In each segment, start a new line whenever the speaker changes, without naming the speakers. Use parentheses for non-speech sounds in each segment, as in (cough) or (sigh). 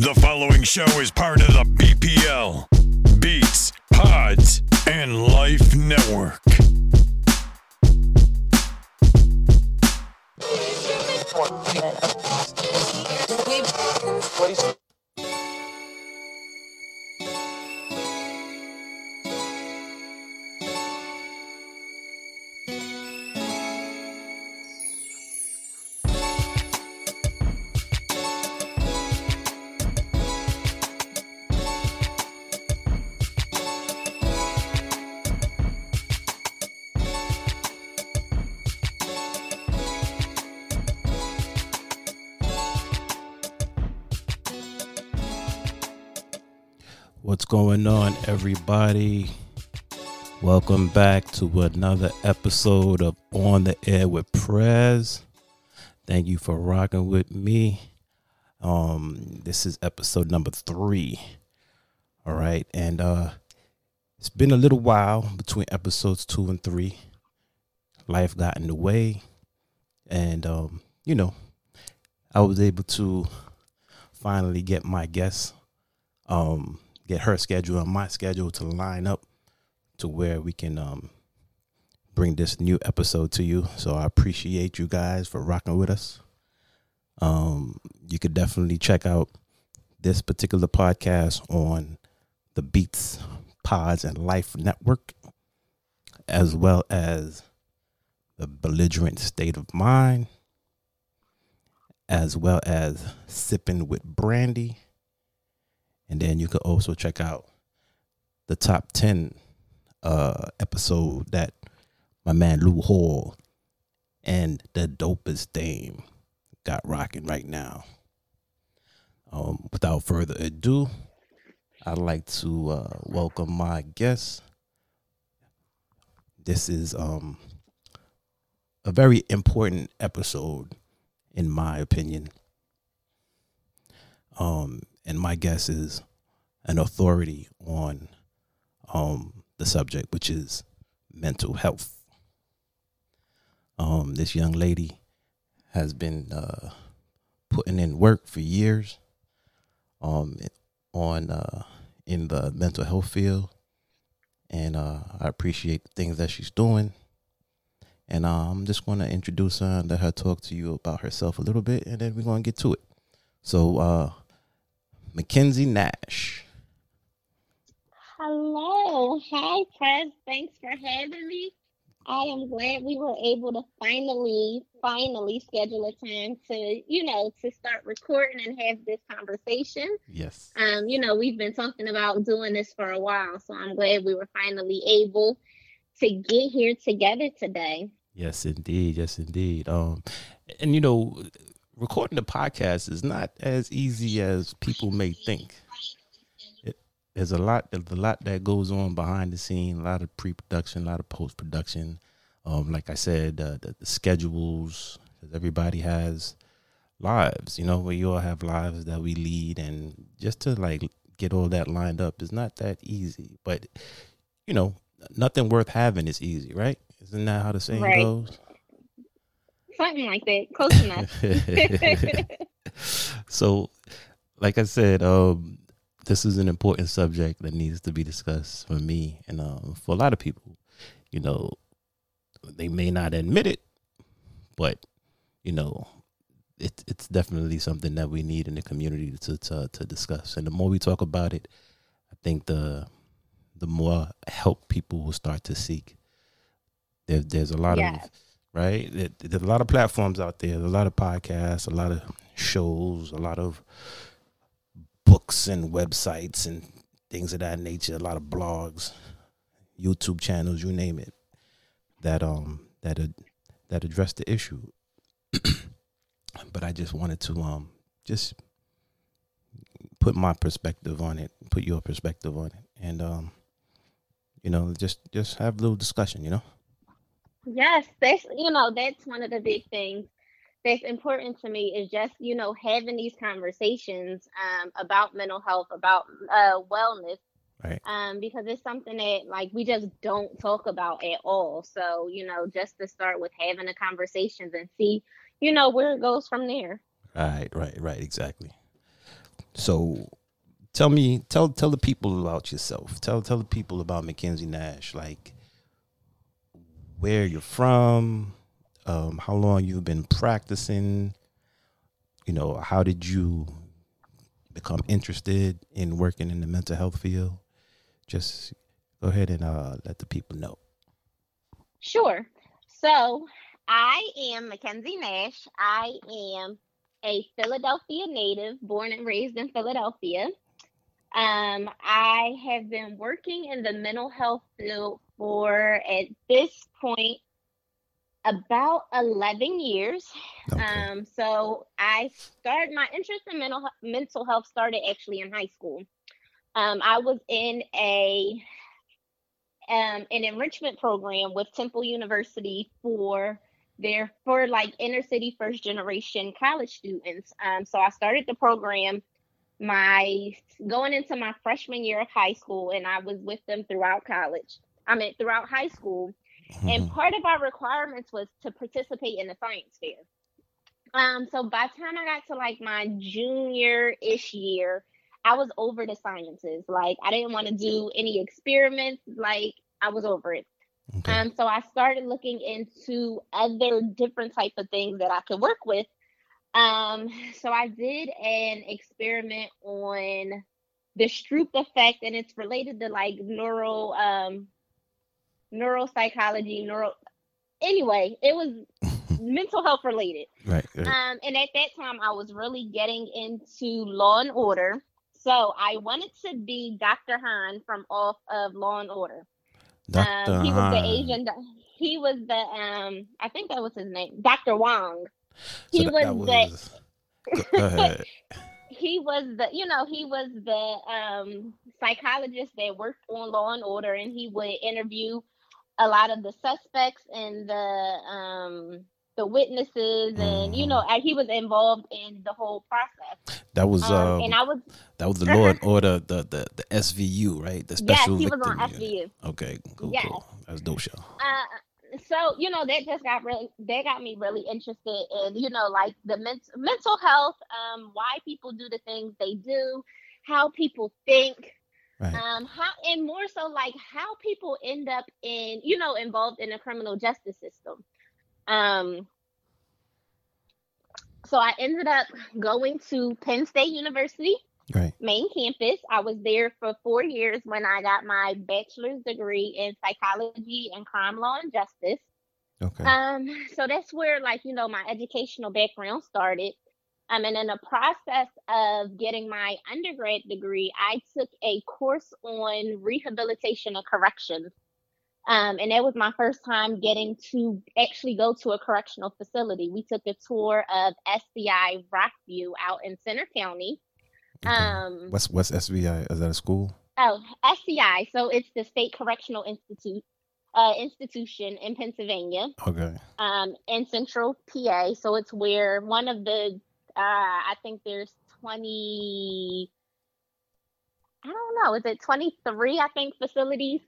The following show is part of the BPL, Beats, Pods, and Life Network.
Going on, everybody? Welcome back to another episode of On the Air with Prez. Thank you for rocking with me. Um, this is episode number three. All right, and uh, it's been a little while between episodes two and three. Life got in the way, and um, you know, I was able to finally get my guests um get her schedule and my schedule to line up to where we can um bring this new episode to you. So I appreciate you guys for rocking with us. Um you could definitely check out this particular podcast on the Beats Pods and Life Network as well as the belligerent state of mind as well as sipping with brandy and then you could also check out the top 10 uh, episode that my man Lou Hall and the dopest dame got rocking right now. Um, without further ado, I'd like to uh, welcome my guest. This is um, a very important episode, in my opinion. Um, and my guess is an authority on um, the subject, which is mental health. Um, this young lady has been uh, putting in work for years um, on uh, in the mental health field, and uh, I appreciate the things that she's doing. And uh, I'm just going to introduce her and let her talk to you about herself a little bit, and then we're going to get to it. So, uh, McKenzie Nash.
Hi, Prez. Thanks for having me. I am glad we were able to finally, finally schedule a time to, you know, to start recording and have this conversation.
Yes.
Um, you know, we've been talking about doing this for a while, so I'm glad we were finally able to get here together today.
Yes, indeed. Yes, indeed. Um, and you know, recording the podcast is not as easy as people may think. There's a lot, there's a lot that goes on behind the scene. A lot of pre-production, a lot of post-production. Um, like I said, uh, the, the schedules. Because everybody has lives. You know, we all have lives that we lead, and just to like get all that lined up is not that easy. But you know, nothing worth having is easy, right? Isn't that how the saying
Right.
goes?
Something like that. Close enough. (laughs) (laughs)
so, like I said, um, this is an important subject that needs to be discussed for me and um, for a lot of people. You know, they may not admit it, but you know, it, it's definitely something that we need in the community to, to to discuss. And the more we talk about it, I think the the more help people will start to seek. There, there's a lot of right? There- There's a lot of platforms out there, a lot of podcasts, a lot of shows, a lot of books and websites and things of that nature, a lot of blogs, YouTube channels, you name it, that um that ad- that address the issue. (clears throat) but I just wanted to um just put my perspective on it, put your perspective on it, and um you know just just have a little discussion, you know.
Yes, that's you know, that's one of the big things that's important to me is just, you know, having these conversations um about mental health, about uh wellness.
Right.
Um, because it's something that like we just don't talk about at all. So, you know, just to start with having the conversations and see, you know, where it goes from there.
Right, right, right, exactly. So tell me tell tell the people about yourself. Tell tell the people about McKenzie Nash, like where you're from, um, how long you've been practicing, you know, how did you become interested in working in the mental health field? Just go ahead and uh, let the people know.
Sure. So I am McKenzie Nash. I am a Philadelphia native, born and raised in Philadelphia. Um, I have been working in the mental health field for at this point about 11 years.
Okay.
Um, so I started my interest in mental mental health started actually in high school. Um, I was in a um, an enrichment program with Temple University for their for like inner city first generation college students. Um, so I started the program my going into my freshman year of high school, and I was with them throughout college. I mean, throughout high school. And
Mhm.
part of our requirements was to participate in the science fair. Um, so by the time I got to like my junior ish year, I was over the sciences. Like I didn't want to do any experiments. Like I was over it.
Okay.
Um, so I started looking into other different type of things that I could work with. Um, so I did an experiment on the Stroop effect, and it's related to like neural um neuropsychology, neural anyway, it was (laughs) mental health related.
right. right.
Um, and at that time, I was really getting into Law and Order. So I wanted to be Dr. Han from off of Law and Order.
Dr.
Um, he was the Asian. He was the um. I think that was his name, Dr. Huang. He
So
was,
that- that
the
go (laughs) ahead.
he was the you know he was the um psychologist that worked on Law and Order, and he would interview a lot of the suspects and the um the witnesses, and you
Mhm.
know he was involved in the whole process.
That was
Um,
um,
and I was
that was the Law and (laughs) Order, the the the SVU, right? The special yes,
he was on
Unit.
SVU.
Okay, cool,
Yes.
cool. That's dope show.
uh so you know that just got really that got me really interested in you know like the ment- mental health um why people do the things they do how people think
Right.
um how and more so like how people end up in you know involved in the criminal justice system um so i ended up going to penn state university
Right.
main campus. I was there for four years when I got my bachelor's degree in psychology and crime law and justice.
Okay.
Um, so that's where like you know my educational background started. Um, and in the process of getting my undergrad degree, I took a course on rehabilitation and corrections. Um, and that was my first time getting to actually go to a correctional facility. We took a tour of SCI Rockview out in Centre County.
okay.
Um,
what's what's SVI? Is that a school?
Oh, SCI. So it's the State Correctional Institute uh, institution in Pennsylvania,
Okay.
um, in Central PA. So it's where one of the uh, I think there's 20. I don't know. Is it 23? I think facilities,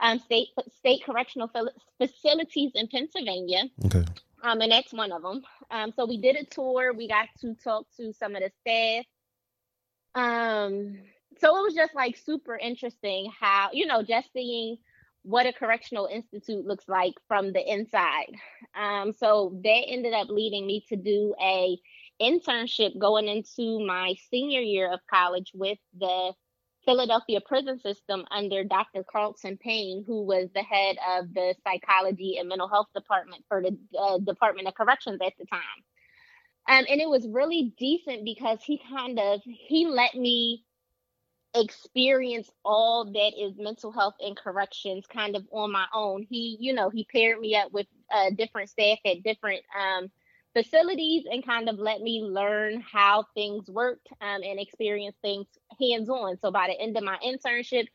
um, state state correctional facilities in Pennsylvania.
Okay.
Um, and that's one of them. Um, so we did a tour. We got to talk to some of the staff. Um, so it was just like super interesting how you know just seeing what a correctional institute looks like from the inside. Um, so that ended up leading me to do a internship going into my senior year of college with the Philadelphia prison system under Dr. Carlton Payne, who was the head of the psychology and mental health department for the uh, Department of Corrections at the time. Um, and it was really decent because he kind of he let me experience all that is mental health and corrections kind of on my own. He, you know, he paired me up with uh, different staff at different um, facilities and kind of let me learn how things worked um, and experience things hands on. So by the end of my internship,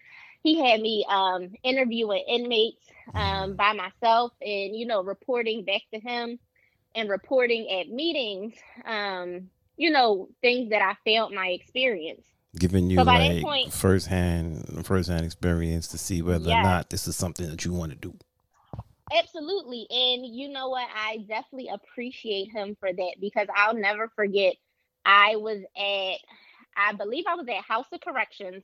he had me um, interviewing inmates um, by myself and, you know, reporting back to him and reporting at meetings, um, you know, things that I felt my experience.
Giving you
So
like
point-
first firsthand first hand experience to see whether or not this is something that you want to do.
Absolutely. And you know what? I definitely appreciate him for that because I'll never forget. I was at, I believe I was at House of Corrections.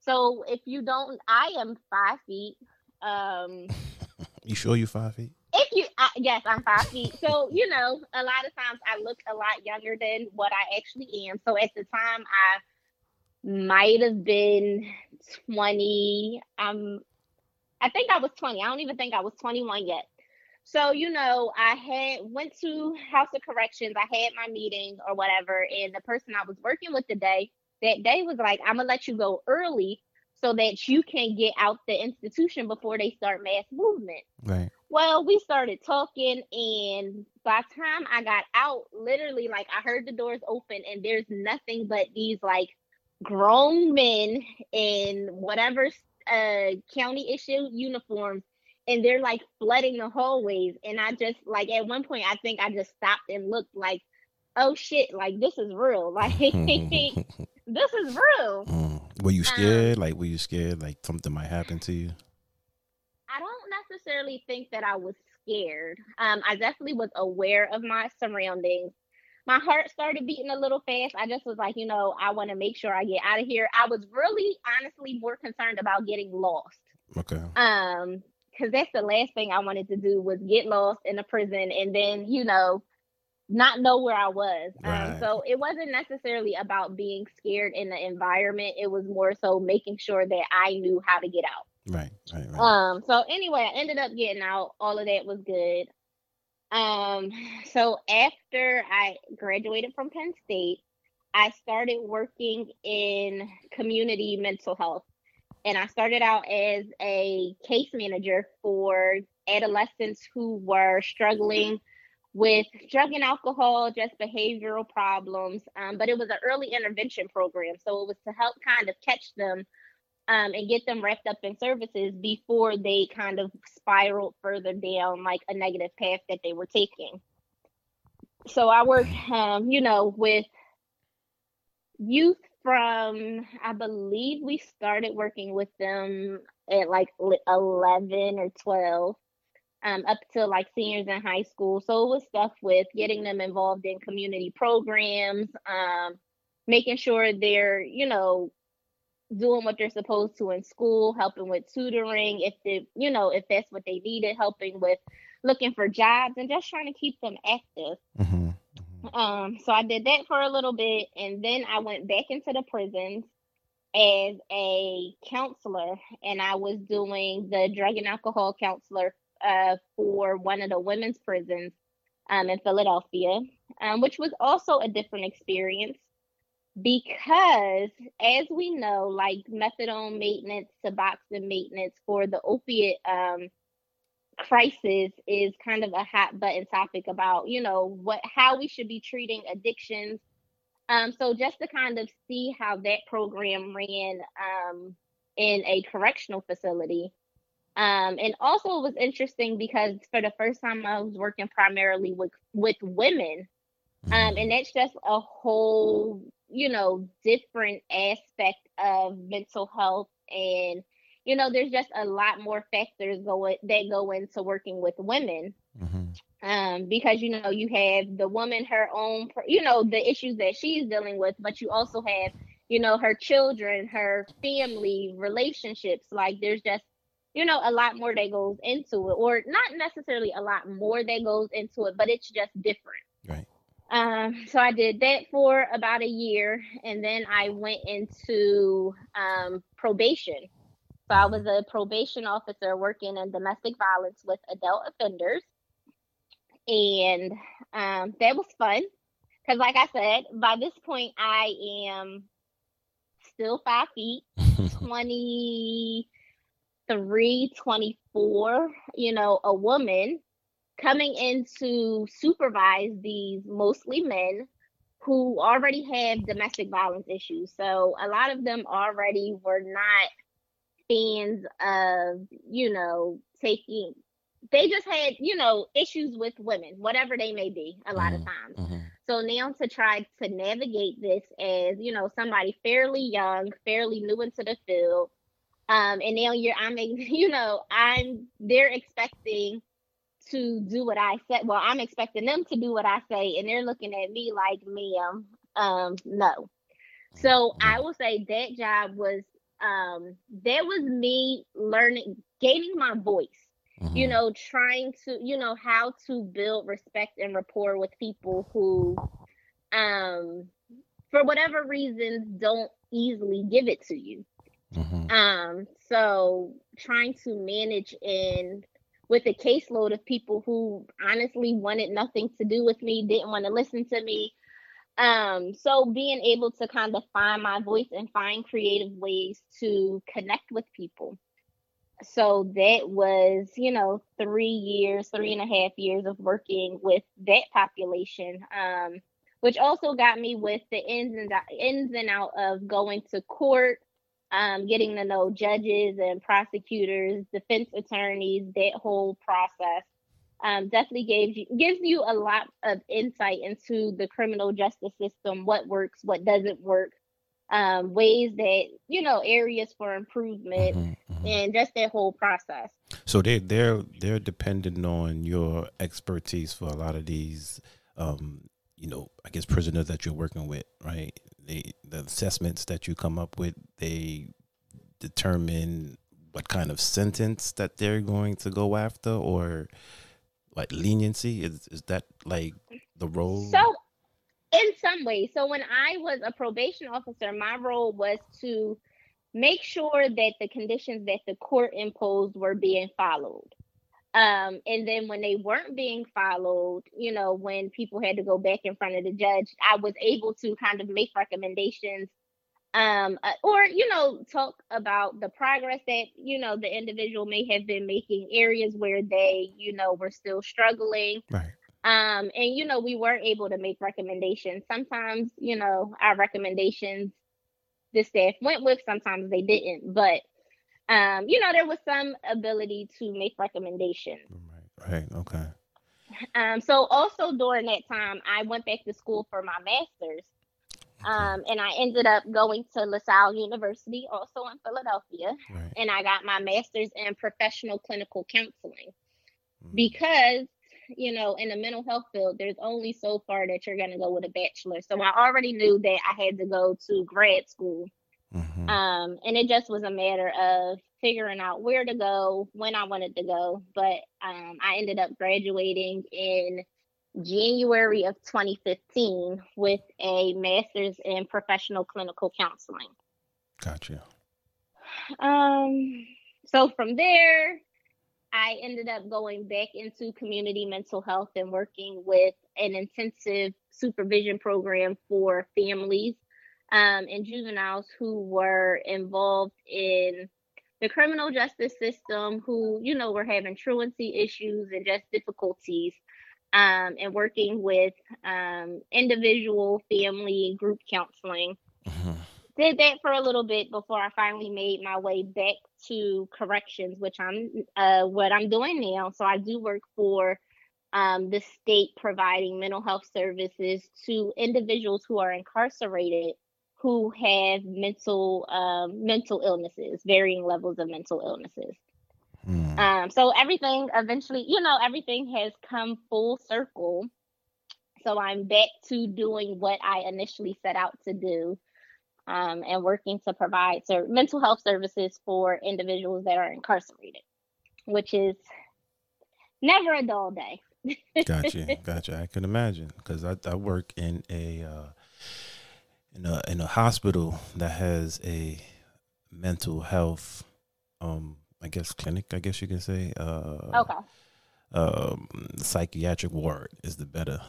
So if you don't, I am five feet. Um, (laughs)
you sure you five feet?
If you, I, yes, I'm five feet. So you know, a lot of times I look a lot younger than what I actually am. So at the time, I might have been 20. Um, I think I was 20. I don't even think I was 21 yet. So, you know, I had went to House of Corrections. I had my meeting or whatever, and the person I was working with today, that day was like, I'm gonna let you go early so that you can get out the institution before they start mass movement.
Right.
Well, we started talking, and by the time I got out, literally, like I heard the doors open, and there's nothing but these like grown men in whatever uh county issue uniforms and they're like flooding the hallways. And i just like at one point i think i just stopped and looked like oh shit like this is real. (laughs) Like (laughs) this is real.
Mm. were you um, scared? Um, like were you scared like something might happen to you?
I don't necessarily think that i was scared. Um i definitely was aware of my surroundings my heart started beating a little fast i just was like you know i want to make sure i get out of here i was really honestly more concerned about getting lost
okay
um because that's the last thing I wanted to do was get lost in a prison and then, you know, not know where I was. Um, right. Um, so it wasn't necessarily about being scared in the environment. It was more so making sure that I knew how to get out.
Right, right, right.
Um, so anyway, I ended up getting out. All of that was good. Um, so after I graduated from Penn State, I started working in community mental health and I started out as a case manager for adolescents who were struggling with drug and alcohol, just behavioral problems. Um, but it was an early intervention program. So it was to help kind of catch them um, and get them wrapped up in services before they kind of spiraled further down like a negative path that they were taking. So I work, um, you know, with youth from I believe we started working with them at like 11 or 12 um, up to like seniors in high school. So it was stuff with getting them involved in community programs, um, making sure they're, you know, doing what they're supposed to in school, helping with tutoring if they, you know, if that's what they needed, helping with looking for jobs and just trying to keep them active.
Mm-hmm.
Um, so I did that for a little bit, and then I went back into the prisons as a counselor, and I was doing the drug and alcohol counselor uh, for one of the women's prisons um, in Philadelphia, um, which was also a different experience because, as we know, like methadone maintenance, Suboxone maintenance for the opiate um, crisis is kind of a hot button topic about you know what how we should be treating addictions. Um so just to kind of see how that program ran um in a correctional facility. Um and also it was interesting because for the first time I was working primarily with with women. Um mm-hmm. and that's just a whole you know different aspect of mental health and you know, there's just a lot more factors going that go into working with women.
Mm-hmm.
Um, because you know, you have the woman, her own, you know, the issues that she's dealing with, but you also have, you know, her children, her family, relationships. Like there's just, you know, a lot more that goes into it, or not necessarily a lot more that goes into it, but it's just different. Um, so I did that for about a year, and then I went into um, probation. So I was a probation officer working in domestic violence with adult offenders. And um, that was fun. Because, like I said, by this point, I am still five feet, (laughs) 23, 24, you know, a woman coming in to supervise these mostly men who already have domestic violence issues. So a lot of them already were not fans of, you know, taking they just had, you know, issues with women, whatever they may be, a lot mm-hmm. of times.
Mm-hmm.
So now to try to navigate this as, you know, somebody fairly young, fairly new into the field, um, and now you're I'm (laughs) you know, I'm they're expecting to do what I said. Well, I'm expecting them to do what I say, and they're looking at me like, ma'am, um, no. So I will say that job was um that was me learning gaining my voice
Mhm.
you know, trying to, you know, how to build respect and rapport with people who, um, for whatever reasons, don't easily give it to you.
Mhm.
Um, so trying to manage in with a caseload of people who honestly wanted nothing to do with me, didn't want to listen to me. Um, so being able to kind of find my voice and find creative ways to connect with people so that was you know three years three and a half years of working with that population um, which also got me with the ins and ins and out of going to court um, getting to know judges and prosecutors defense attorneys that whole process um, definitely gave you gives you a lot of insight into the criminal justice system what works what doesn't work um, ways that you know areas for improvement
Mhm. Mhm.
and just that whole process.
So they they're they're dependent on your expertise for a lot of these, um, you know, I guess prisoners that you're working with, right? They the assessments that you come up with, they determine what kind of sentence that they're going to go after, or like leniency. Is is that like the role?
So, in some ways, so when I was a probation officer, my role was to make sure that the conditions that the court imposed were being followed. Um, and then when they weren't being followed, you know, when people had to go back in front of the judge, I was able to kind of make recommendations um uh, or you know talk about the progress that you know the individual may have been making areas where they you know were still struggling.
Right.
um and you know we were able to make recommendations. Sometimes you know our recommendations the staff went with sometimes they didn't. But um you know there was some ability to make recommendations
Right. Right. Okay.
um so also during that time i went back to school for my master's um and i ended up going to lasalle university also in philadelphia
right.
and i got my master's in professional clinical counseling
Mhm.
because you know in the mental health field there's only so far that you're going to go with a bachelor so i already knew that i had to go to grad school
Mhm.
um and it just was a matter of figuring out where to go when i wanted to go but um i ended up graduating in january of 2015 with a master's in professional clinical counseling
Gotcha.
um, so from there, I ended up going back into community mental health and working with an intensive supervision program for families um, and juveniles who were involved in the criminal justice system, who, you know, were having truancy issues and just difficulties, um, and working with um, individual, family, group counseling
Mhm.
did that for a little bit before I finally made my way back to corrections, which I'm uh, what I'm doing now. So I do work for um, the state providing mental health services to individuals who are incarcerated who have mental um, mental illnesses, varying levels of mental illnesses.
Mm.
Um, so everything eventually, you know, everything has come full circle. So I'm back to doing what I initially set out to do um, and working to provide ser- mental health services for individuals that are incarcerated, which is never a dull day. (laughs)
gotcha, gotcha. I can imagine because I, I work in a uh, in a in a hospital that has a mental health, um, I guess clinic. I guess you can say. Uh,
Okay.
Um, psychiatric ward is the better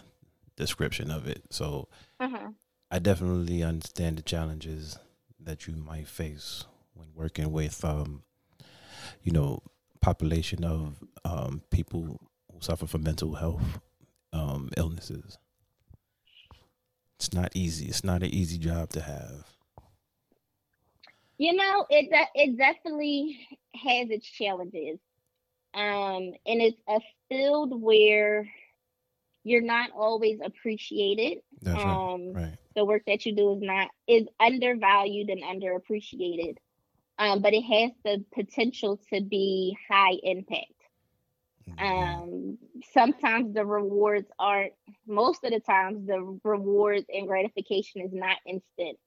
description of it. So
hmm
I definitely understand the challenges that you might face when working with, um, you know, population of um, people who suffer from mental health um, illnesses. It's not easy. It's not an easy job to have.
You know, it it definitely has its challenges, um, and it's a field where you're not always appreciated.
That's right.
Um,
Right.
the work that you do is not is undervalued and underappreciated um, but it has the potential to be high impact. Um, sometimes the rewards aren't most of the times the rewards and gratification is not instant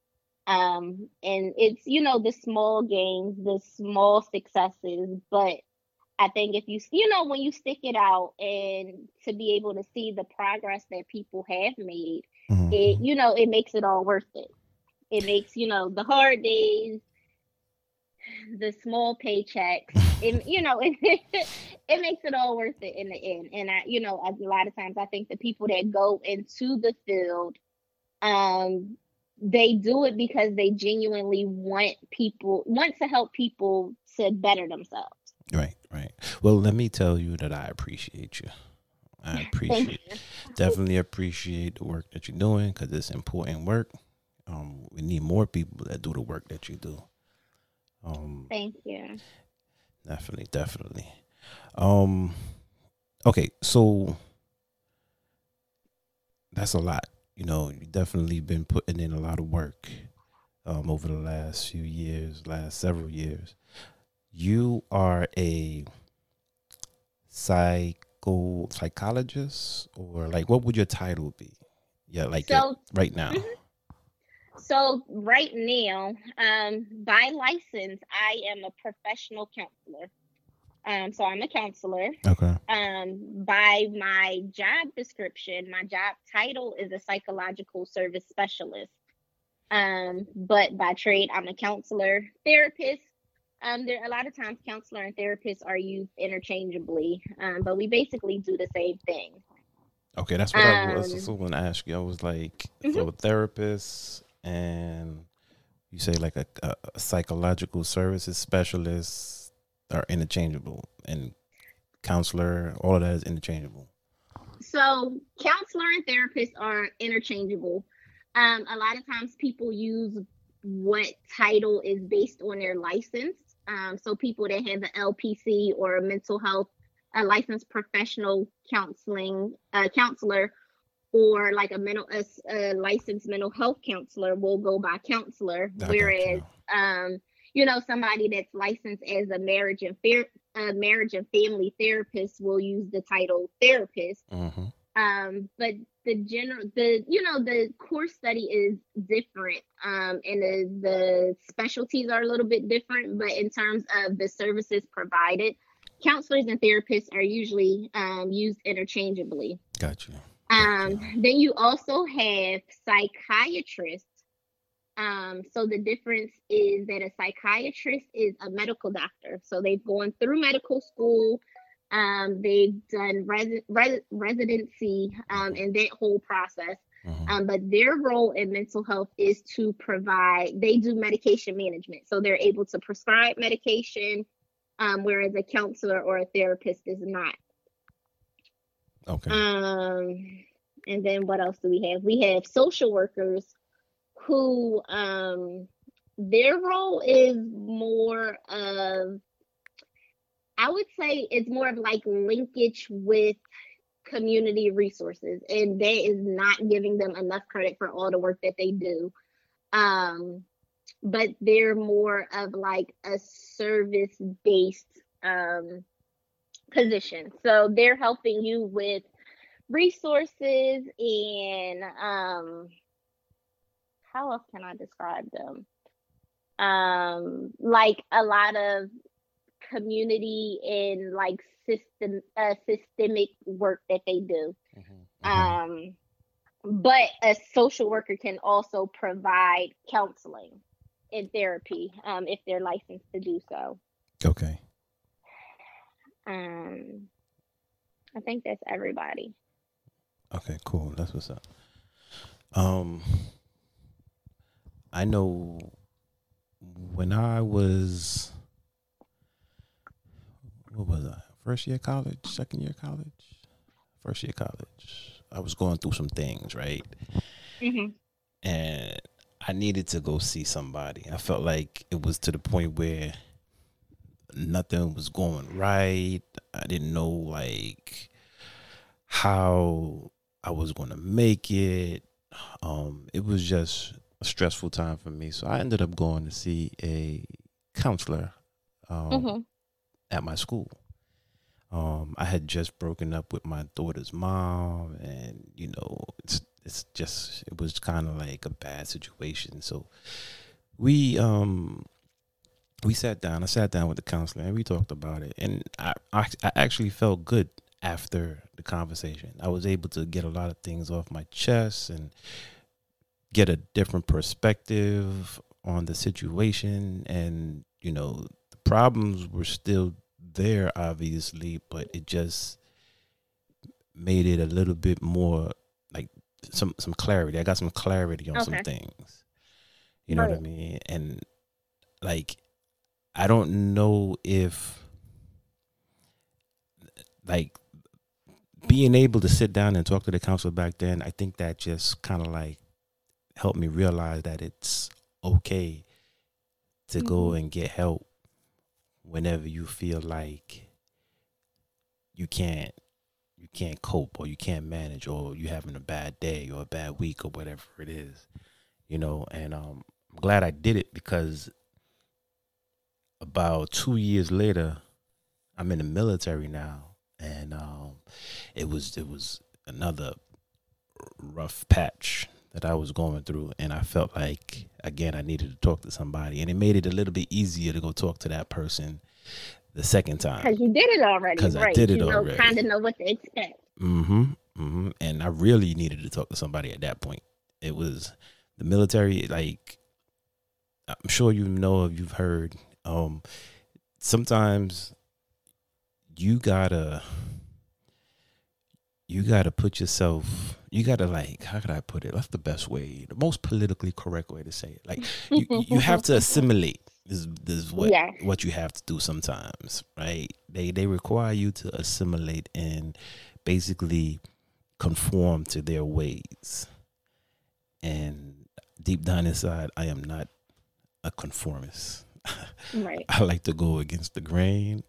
Um, and it's, you know, the small gains, the small successes, but I think if you, you know, when you stick it out and to be able to see the progress that people have made,
Mhm.
it, you know, it makes it all worth it. It makes, you know, the hard days, the small paychecks, and you know, (laughs) it, it makes it all worth it in the end. And I, you know, a lot of times I think the people that go into the field, um, they do it because they genuinely want people, want to help people to better themselves.
Right, right. Well, let me tell you that I appreciate you. I (laughs) appreciate, definitely appreciate the work that you're doing because it's important work. Um, we need more people that do the work that you do. Um,
Thank you.
definitely, definitely. Um, okay, so that's a lot. You know, you definitely been putting in a lot of work um, over the last few years, last several years. You are a psycho psychologist, or like, what would your title be? Yeah, like
So
right now.
Mhm. So right now, um, by license, I am a professional counselor. Um, so I'm a counselor.
Okay.
Um, by my job description, my job title is a psychological service specialist. Um, but by trade, I'm a counselor, therapist. Um, there a lot of times counselor and therapist are used interchangeably, um, but we basically do the same thing.
Okay, that's what I was
Um,
going to ask you. I was like,
Mhm.
so a therapist and you say like a, a psychological services specialist are interchangeable, and counselor, all of that is interchangeable.
So counselor and therapist are interchangeable. Um, a lot of times people use what title is based on their license. Um, so people that have an LPC or a mental health, a licensed professional counseling uh, counselor, or like a mental a, a licensed mental health counselor will go by counselor,
I
whereas um, you know somebody that's licensed as a marriage and fair marriage and family therapist will use the title therapist
Mhm.
um but the general the you know the course study is different um and the the specialties are a little bit different but in terms of the services provided counselors and therapists are usually um, used interchangeably
Gotcha.
um, then you also have psychiatrists. Um, so the difference is that a psychiatrist is a medical doctor. So they've gone through medical school. Um, they've done resi- res- residency um, and that whole process.
Mhm.
Um, but their role in mental health is to provide, they do medication management. So they're able to prescribe medication, um, whereas a counselor or a therapist is not.
okay.
Um, and then what else do we have? We have social workers who um their role is more of I would say it's more of like linkage with community resources and that is not giving them enough credit for all the work that they do. Um but they're more of like a service based um position. So they're helping you with resources and um how else can I describe them? Um like a lot of community and like system uh, systemic work that they do.
Mhm.
Um but a social worker can also provide counseling and therapy um if they're licensed to do so.
okay.
Um I think that's everybody.
Okay, cool. That's what's up. Um, I know when I was, what was I? First year college, second year college, first year college. I was going through some things, right?
Mm-hmm.
and I needed to go see somebody. I felt like it was to the point where nothing was going right. I didn't know like how I was going to make it. Um, it was just a stressful time for me, so I ended up going to see a counselor um,
Mm-hmm.
at my school. Um, I had just broken up with my daughter's mom, and you know, it's it's just it was kind of like a bad situation. So we um we sat down. I sat down with the counselor and we talked about it, and I I, I actually felt good after the conversation. I was able to get a lot of things off my chest and get a different perspective on the situation and you know the problems were still there obviously but it just made it a little bit more like some some clarity. I got some clarity on some things. You know what i mean? And like i don't know if like being able to sit down and talk to the counselor back then i think that just kind of like helped me realize that it's okay to go
Mhm.
and get help whenever you feel like you can't you can't cope or you can't manage or you're having a bad day or a bad week or whatever it is you know and um i'm glad i did it because about two years later i'm in the military now and um it was it was another rough patch that I was going through and I felt like again I needed to talk to somebody and it made it a little bit easier to go talk to that person the second time.
Because you did it already.
'Cause I
right.
did it
you
already.
kind of know what to expect.
Mm-hmm. Mm-hmm. And I really needed to talk to somebody at that point. It was the military, like I'm sure you know if you've heard, um, sometimes you gotta you gotta put yourself you gotta like how could I put it? That's the best way, the most politically correct way to say it. Like you, you have to assimilate is is what
Yes.
what you have to do sometimes, right? They they require you to assimilate and basically conform to their ways. And deep down inside, I am not a conformist.
Right. (laughs)
I like to go against the grain.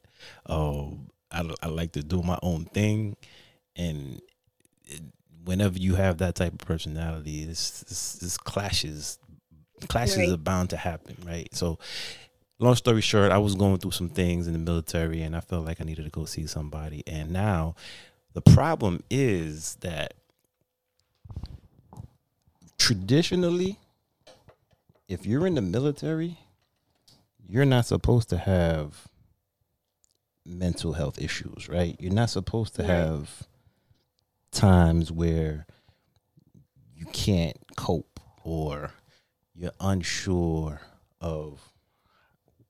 Um, I, I like to do my own thing, and whenever you have that type of personality, this it's, it's clashes. Clashes
Right.
are bound to happen, right? So, long story short, I was going through some things in the military, and I felt like I needed to go see somebody. And now, the problem is that traditionally, if you're in the military, you're not supposed to have mental health issues, right? You're not supposed to
Right.
have times where you can't cope or you're unsure of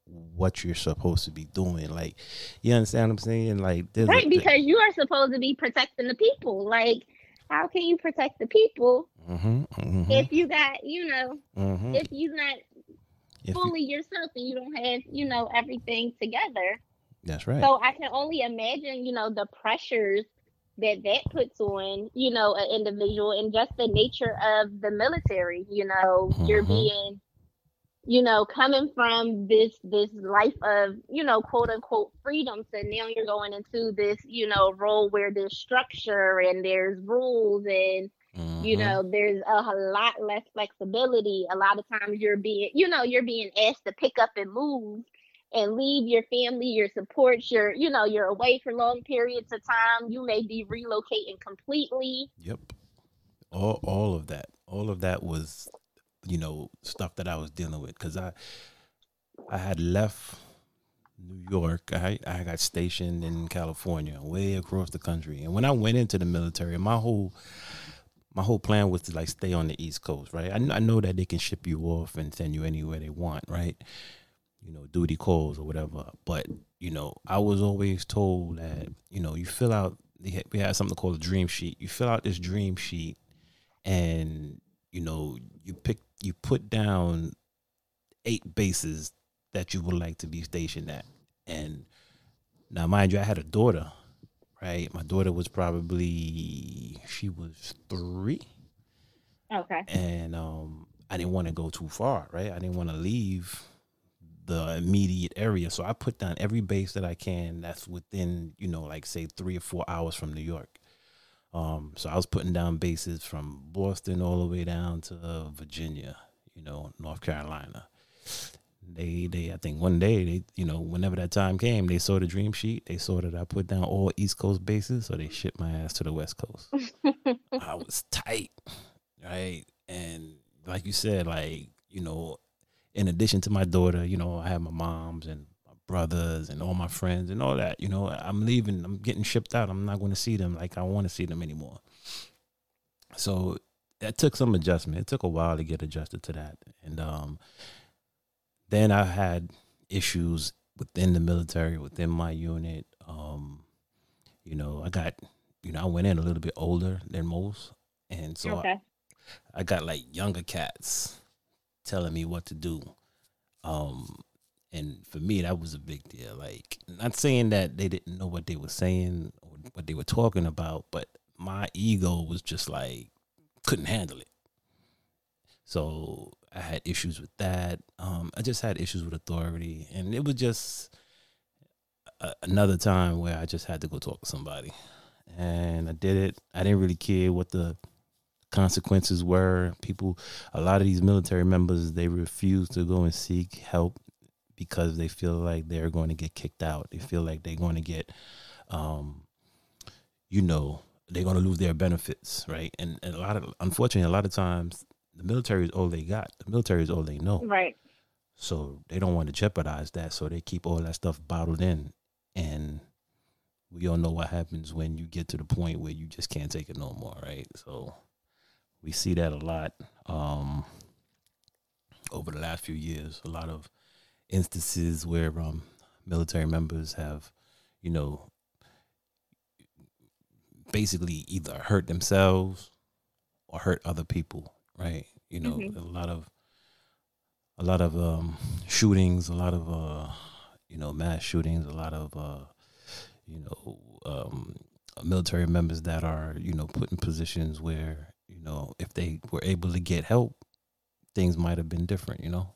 what you're supposed to be doing. Like, you understand what I'm saying? Like, there's a-
Right, because you are supposed to be protecting the people. Like, how can you protect the people
Mhm, mhm,
if you got, you know,
mhm.
if you're not
If you-
fully yourself and you don't have, you know, everything together?
that's right.
So I can only imagine, you know, the pressures that that puts on, you know, an individual and just the nature of the military. You know, you're
Mhm.
being, you know, coming from this this life of, you know, quote unquote freedom to now you're going into this, you know, role where there's structure and there's rules and you
Mhm.
know there's a, a lot less flexibility a lot of times you're being you know you're being asked to pick up and move and leave your family your supports your you know you're away for long periods of time you may be relocating completely
Yep. All all of that. All of that was, you know, stuff that I was dealing with because I I had left New York. I I got stationed in California, way across the country. And when I went into the military, my whole my whole plan was to like stay on the East Coast, right? I, I know that they can ship you off and send you anywhere they want, right? You know, duty calls or whatever. But you know, I was always told that you know you fill out. We had something called a dream sheet. You fill out this dream sheet, and you know you pick you put down eight bases that you would like to be stationed at. And now, mind you, I had a daughter, right? My daughter was probably she was three,
okay
and um, I didn't want to go too far, right? I didn't want to leave the immediate area, so I put down every base that I can that's within, you know, like say three or four hours from New York. Um, so I was putting down bases from Boston all the way down to uh, Virginia, you know, North Carolina. They, they, I think one day they, you know, whenever that time came, they saw the dream sheet. They saw that I put down all East Coast bases, so they shipped my ass to the West Coast. (laughs) I was tight. right? And like you said, like you know, in addition to my daughter, you know, I have my moms and my brothers and all my friends and all that. You know, I'm leaving. I'm getting shipped out. I'm not going to see them like I want to see them anymore. So that took some adjustment. It took a while to get adjusted to that, and um, then I had issues within the military, within my unit. Um, you know, I got, you know, I went in a little bit older than most, and so
Okay.
I, I got like younger cats telling me what to do. Um, and for me, that was a big deal. Like, not saying that they didn't know what they were saying or what they were talking about, but my ego was just like couldn't handle it. So I had issues with that. Um, I just had issues with authority, and it was just a, another time where I just had to go talk to somebody, and I did it. I didn't really care what the consequences were. People, a lot of these military members, they refuse to go and seek help because they feel like they're going to get kicked out. They feel like they're going to get, um, you know, they're going to lose their benefits, right? And, and a lot of, unfortunately, a lot of times the military is all they got. The military is all they know.
Right.
So they don't want to jeopardize that. So they keep all that stuff bottled in. And we all know what happens when you get to the point where you just can't take it no more, right? So we see that a lot um, over the last few years. A lot of instances where um, military members have, you know, basically either hurt themselves or hurt other people, right? You know,
Mhm.
a lot of a lot of um, shootings, a lot of uh, you know mass shootings, a lot of uh, you know um, military members that are you know put in positions where know if they were able to get help, things might have been different. You know,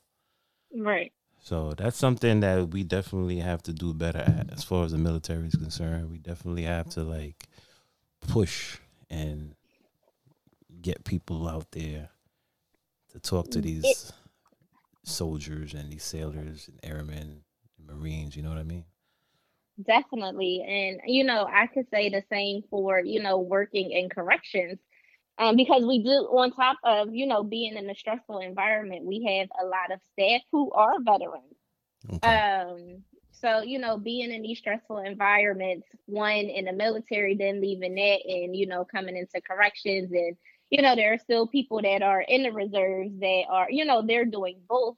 Right.
so that's something that we definitely have to do better at as far as the military is concerned. We definitely have to like push and get people out there to talk to mm,
It-
these soldiers and these sailors and airmen and marines, you know what I mean?
Definitely. And, you know, I could say the same for, you know, working in corrections. Um, because we do, on top of, you know, being in a stressful environment, we have a lot of staff who are veterans.
Okay.
Um, so, you know, being in these stressful environments, one in the military, then leaving that and, you know, coming into corrections and, you know, there are still people that are in the reserves that are, you know, they're doing both.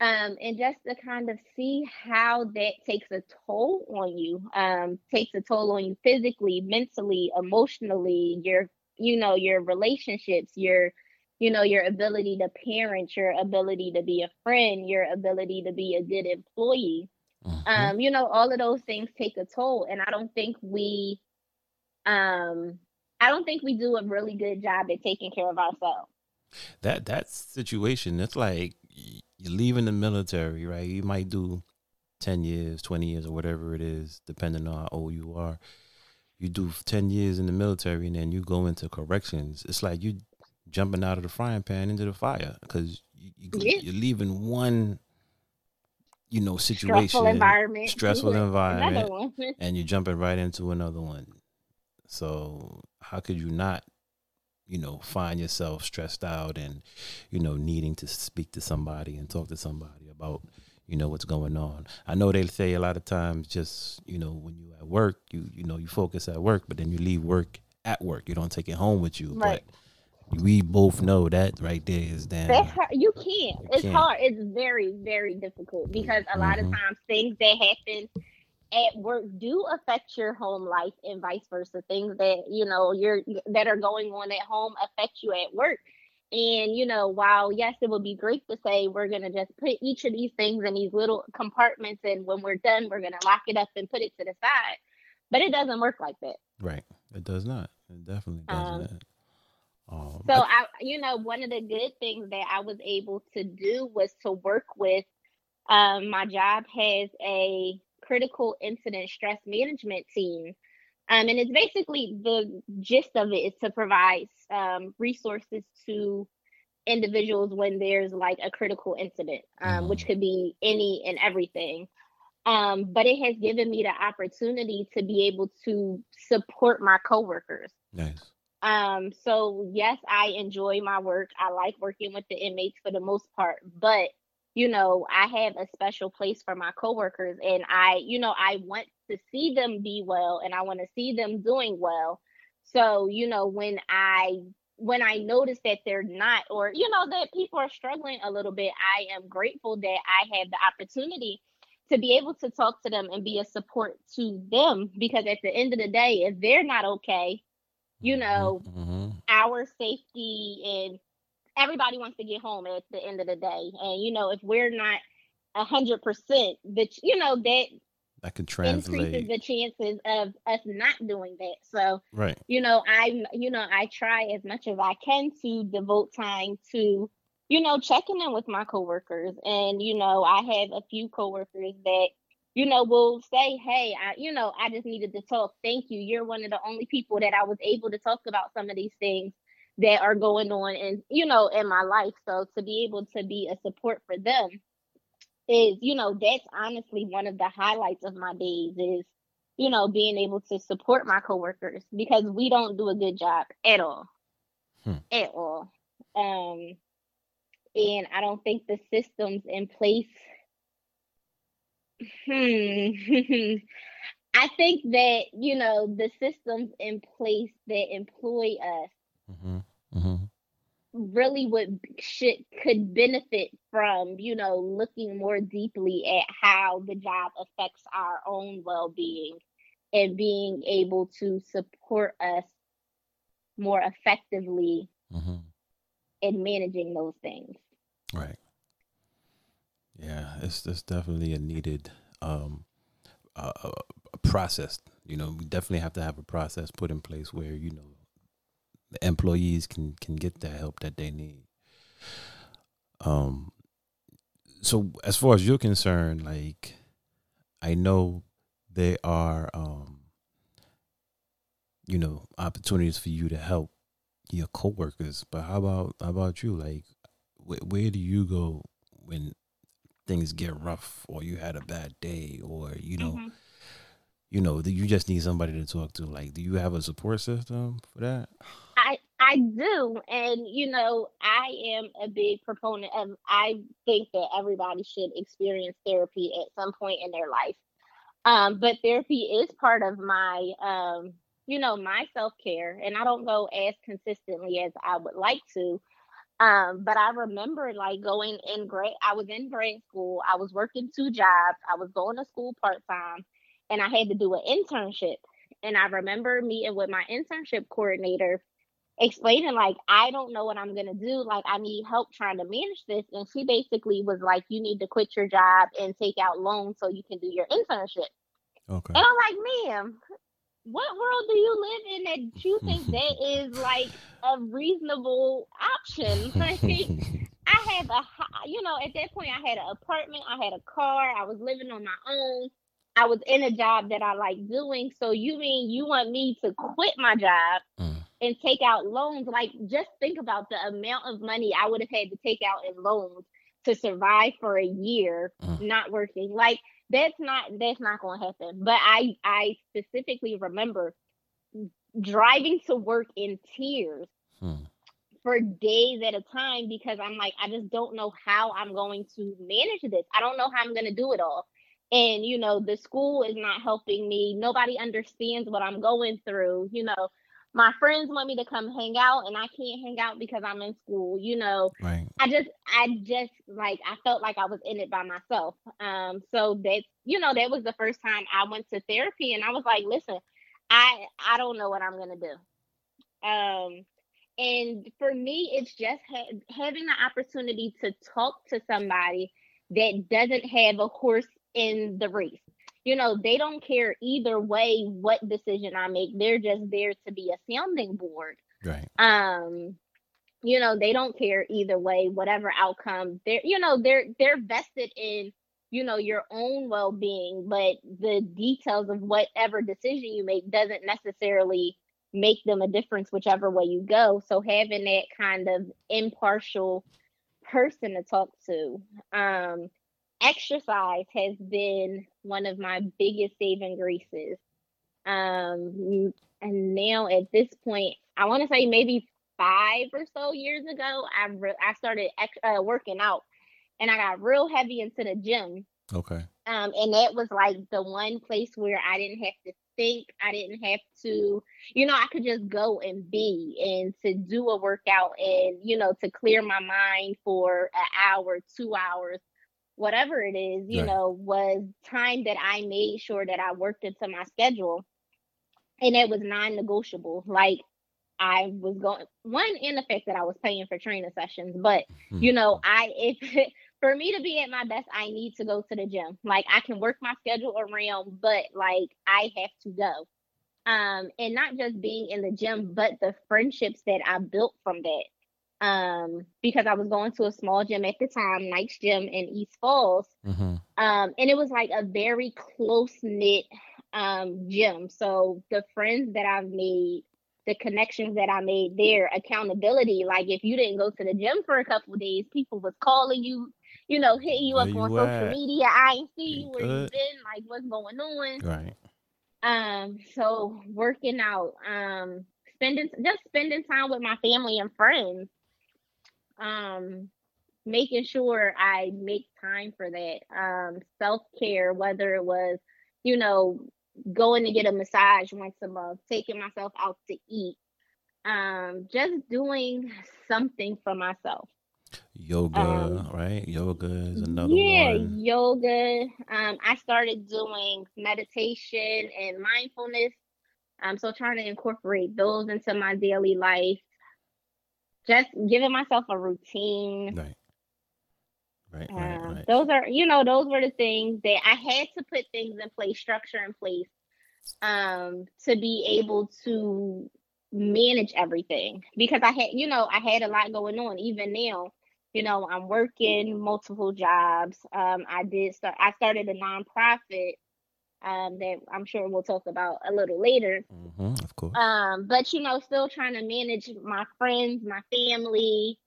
Um, and just to kind of see how that takes a toll on you, um, takes a toll on you physically, mentally, emotionally, your, you know, your relationships, your, you know, your ability to parent, your ability to be a friend, your ability to be a good employee.
Mhm.
Um, you know, all of those things take a toll. And I don't think we um I don't think we do a really good job at taking care of ourselves.
that that situation, it's like you're leaving the military, right? You might do ten years, twenty years, or whatever it is, depending on how old you are. You do ten years in the military, and then you go into corrections. It's like you jumping out of the frying pan into the fire because you, you,
Yeah.
you're leaving one, you know, situation,
Stressful environment.
stressful environment, (laughs) and you're jumping right into another one. So how could you not, you know, find yourself stressed out and, you know, needing to speak to somebody and talk to somebody about, you know, what's going on. I know they say a lot of times just, you know, when you at work, you you know, you focus at work, but then you leave work at work. You don't take it home with you.
Right.
But we both know that right there is damn
hard. You can't.
You
It's
can't.
hard. It's very, very difficult because a lot of
Mhm.
times things that happen at work do affect your home life and vice versa. Things that you know you're that are going on at home affect you at work. And you know, while yes, it would be great to say we're gonna just put each of these things in these little compartments, and when we're done, we're gonna lock it up and put it to the side. But it doesn't work like that.
right. It does not. It definitely
Um,
doesn't. Um,
So I, you know, one of the good things that I was able to do was to work with. Um, my job has a critical incident stress management team, um, and it's basically the gist of it is to provide um, resources to individuals when there's like a critical incident, um, which could be any and everything. Um, but it has given me the opportunity to be able to support my coworkers
nice.
Um, so yes, I enjoy my work. I like working with the inmates for the most part, but you know, I have a special place for my coworkers and I, you know, I want to see them be well and I want to see them doing well. So, you know, when I when I notice that they're not or you know that people are struggling a little bit, I am grateful that I have the opportunity to be able to talk to them and be a support to them because at the end of the day, if they're not okay, you
Mm-hmm,
know,
mhm.
our safety and everybody wants to get home at the end of the day. And you know, if we're not a hundred percent, that you know that
that can
increases
translate.
the chances of us not doing that. So
Right.
you know, I'm you know I try as much as I can to devote time to you know checking in with my coworkers, and you know I have a few coworkers that you know will say, hey, I you know I just needed to talk. Thank you. You're one of the only people that I was able to talk about some of these things that are going on and you know in my life. So to be able to be a support for them is you know that's honestly one of the highlights of my days is you know being able to support my coworkers because we don't do a good job at all.
Hmm.
at all. Um and i don't think the systems in place hmm (laughs) i think that you know the systems in place that employ us
hmm hmm
really would should could benefit from you know looking more deeply at how the job affects our own well-being and being able to support us more effectively
hmm
in managing those things
Right. Yeah, it's it's definitely a needed um a, a process. You know, we definitely have to have a process put in place where you know the employees can can get the help that they need. Um. So as far as you're concerned, like I know there are um you know opportunities for you to help your coworkers, but how about how about you? Like, where, do you go when things get rough, or you had a bad day, or you know,
Mhm.
You know, you just need somebody to talk to? Like, do you have a support system for that?
I I do, and you know, I am a big proponent of. I think that everybody should experience therapy at some point in their life. Um, but therapy is part of my, um, you know, my self care, and I don't go as consistently as I would like to. Um, but I remember like going in grade. I was in grade school. I was working two jobs. I was going to school part time, and I had to do an internship. And I remember meeting with my internship coordinator explaining like I don't know what I'm gonna do. Like I need help trying to manage this. And she basically was like, you need to quit your job and take out loans so you can do your internship.
Okay.
And I'm like, ma'am, what world do you live in that you think (laughs) that is like a reasonable option? (laughs) Like I have a, you know, at that point I had an apartment, I had a car, I was living on my own. I was in a job that I like doing. So you mean you want me to quit my job
Mm.
and take out loans? Like just think about the amount of money I would have had to take out in loans to survive for a year
Mm.
not working. Like that's not that's not going to happen. But I I specifically remember driving to work in tears
Hmm.
for days at a time because I'm like, I just don't know how I'm going to manage this. I don't know how I'm going to do it all. And, you know, the school is not helping me. Nobody understands what I'm going through. You know, my friends want me to come hang out and I can't hang out because I'm in school. You know,
Right.
I just, I just like, I felt like I was in it by myself. Um, so that's, you know, that was the first time I went to therapy and I was like, listen, I, I don't know what I'm to do. Um, and for me, it's just ha- having the opportunity to talk to somebody that doesn't have a horse in the race. You know, they don't care either way what decision I make. They're just there to be a sounding board.
Right.
Um, you know, they don't care either way, whatever outcome. They're, you know, they're they're vested in, you know, your own well-being, but the details of whatever decision you make doesn't necessarily make them a difference whichever way you go. So having that kind of impartial person to talk to. Um, exercise has been one of my biggest saving graces. Um, and now at this point, I want to say maybe five or so years ago, I re- I started ex- uh, working out, and I got real heavy into the gym.
Okay.
Um, and that was like the one place where I didn't have to think, I didn't have to, you know, I could just go and be and to do a workout and you know to clear my mind for an hour, two hours, whatever it is, you
Right.
know, was time that I made sure that I worked into my schedule, and it was non-negotiable. Like I was going one in the fact that I was paying for training sessions, but
Hmm.
you know, I if (laughs) for me to be at my best, I need to go to the gym. Like I can work my schedule around, but like I have to go. Um, and not just being in the gym, but the friendships that I built from that. Um, because I was going to a small gym at the time, Nike's Gym in East Falls.
Mm-hmm.
Um, and it was like a very close knit um gym. So the friends that I've made, the connections that I made there, accountability. Like if you didn't go to the gym for a couple of days, people was calling you, you know, hitting you
Where
up
you
on social media. I ain't see
You
where you
good?
been, like what's going on.
Right.
Um, so working out, um, spending just spending time with my family and friends. Um, making sure I make time for that. Um, self care, whether it was, you know, going to get a massage once a month, taking myself out to eat, um, just doing something for myself.
Yoga,
Um,
right? Yoga is another
yeah,
one.
yoga. Um, I started doing meditation and mindfulness. Um, so trying to incorporate those into my daily life. Just giving myself a routine.
Right. Right, right,
Um,
right.
those are, you know, those were the things that I had to put things in place, structure in place, um, to be able to manage everything because I had, you know, I had a lot going on. Even now, you know, I'm working multiple jobs. Um, I did start. I started a nonprofit. Um, that I'm sure we'll talk about a little later.
Mm-hmm, of course.
Um, but you know, still trying to manage my friends, my family,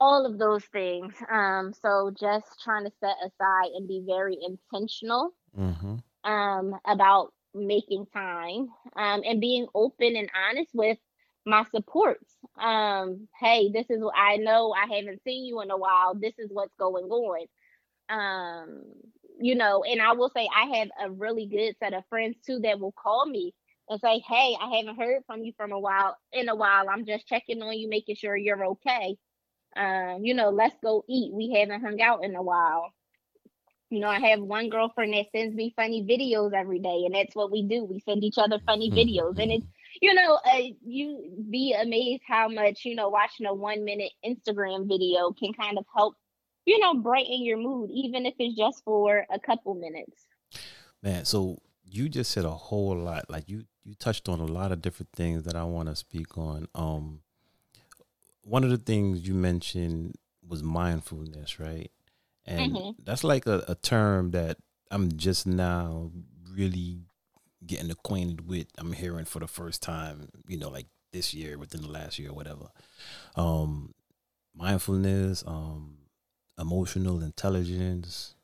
all of those things. Um, so just trying to set aside and be very intentional
hmm
um about making time um and being open and honest with my supports. Um, hey, this is what I know I haven't seen you in a while. This is what's going on. Um, you know, and I will say I have a really good set of friends too that will call me and say, Hey, I haven't heard from you from a while in a while. I'm just checking on you, making sure you're okay. Um, you know, let's go eat. We haven't hung out in a while. You know, I have one girlfriend that sends me funny videos every day, and that's what we do. We send each other funny videos, and it's you know, uh, you be amazed how much you know watching a one minute Instagram video can kind of help, you know, brighten your mood, even if it's just for a couple minutes.
Man, so you just said a whole lot. Like you you touched on a lot of different things that I want to speak on. Um one of the things you mentioned was mindfulness, right? And
Mhm.
that's like a, a term that I'm just now really getting acquainted with. I'm hearing for the first time, you know, like this year, within the last year or whatever. Um mindfulness, um emotional intelligence,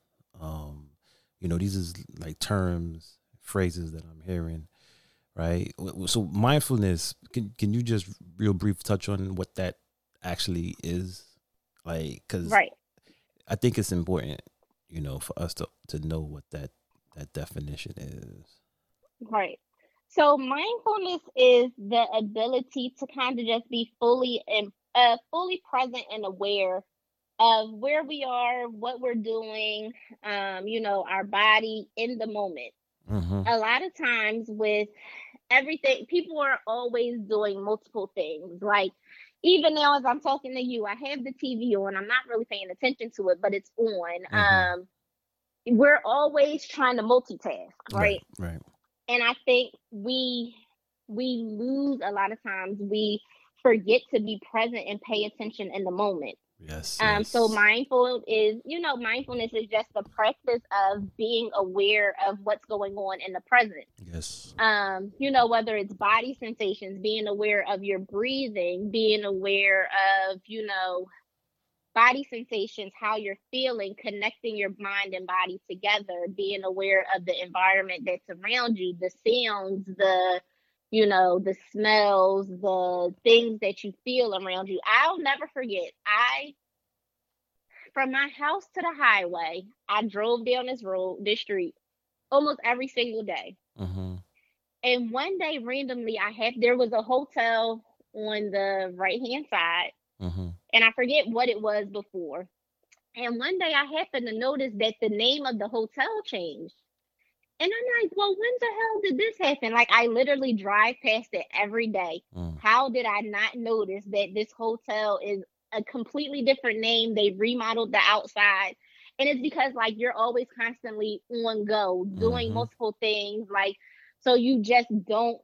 um you know these is like terms phrases that i'm hearing right so mindfulness can can you just real brief touch on what that actually is like because
Right.
i think it's important you know for us to to know what that that definition is
Right. So mindfulness is the ability to kind of just be fully and uh, fully present and aware of where we are, what we're doing, um, you know, our body in the moment.
mm-hmm.
A lot of times with everything, people are always doing multiple things. Like even now as I'm talking to you, I have the TV on. I'm not really paying attention to it, but it's on.
Mhm.
Um, we're always trying to multitask, right?
right
and I think we we lose a lot of times. We forget to be present and pay attention in the moment.
Yes,
Um, so
yes.
mindful is, you know, mindfulness is just the practice of being aware of what's going on in the present.
yes
Um, you know, whether it's body sensations, being aware of your breathing, being aware of, you know, body sensations, how you're feeling, connecting your mind and body together, being aware of the environment that's around you, the sounds, the you know, the smells, the things that you feel around you. I'll never forget. I from my house to the highway, I drove down this road, this street, almost every single day.
Mm-hmm.
And one day, randomly, I had there was a hotel on the right hand side,
Mm-hmm.
and I forget what it was before. And one day, I happened to notice that the name of the hotel changed. And I'm like, well, when the hell did this happen? Like, I literally drive past it every day.
Mm.
How did I not notice that this hotel is a completely different name? They remodeled the outside. And it's because like you're always constantly on go, doing
Mhm.
multiple things. Like so you just don't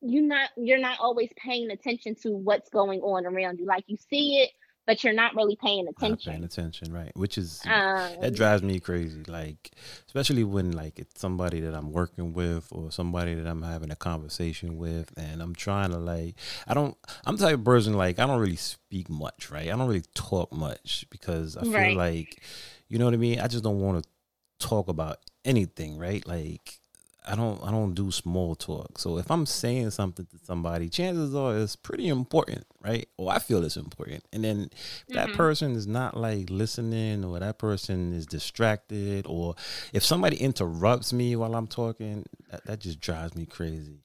you not you're not always paying attention to what's going on around you. Like you see it, but you're not really paying attention.
Not paying
attention.
attention, right? Which is
Um,
that drives me crazy. Like, especially when like it's somebody that I'm working with or somebody that I'm having a conversation with, and I'm trying to like, I don't. I'm the type of person like I don't really speak much, right? I don't really talk much because I feel
Right.
like, you know what I mean. I just don't want to talk about anything, right? Like. I don't I don't do small talk. So if I'm saying something to somebody, chances are it's pretty important, right? Or I feel it's important. And then if that
mm-hmm.
person is not like listening or that person is distracted or if somebody interrupts me while I'm talking, that, that just drives me crazy.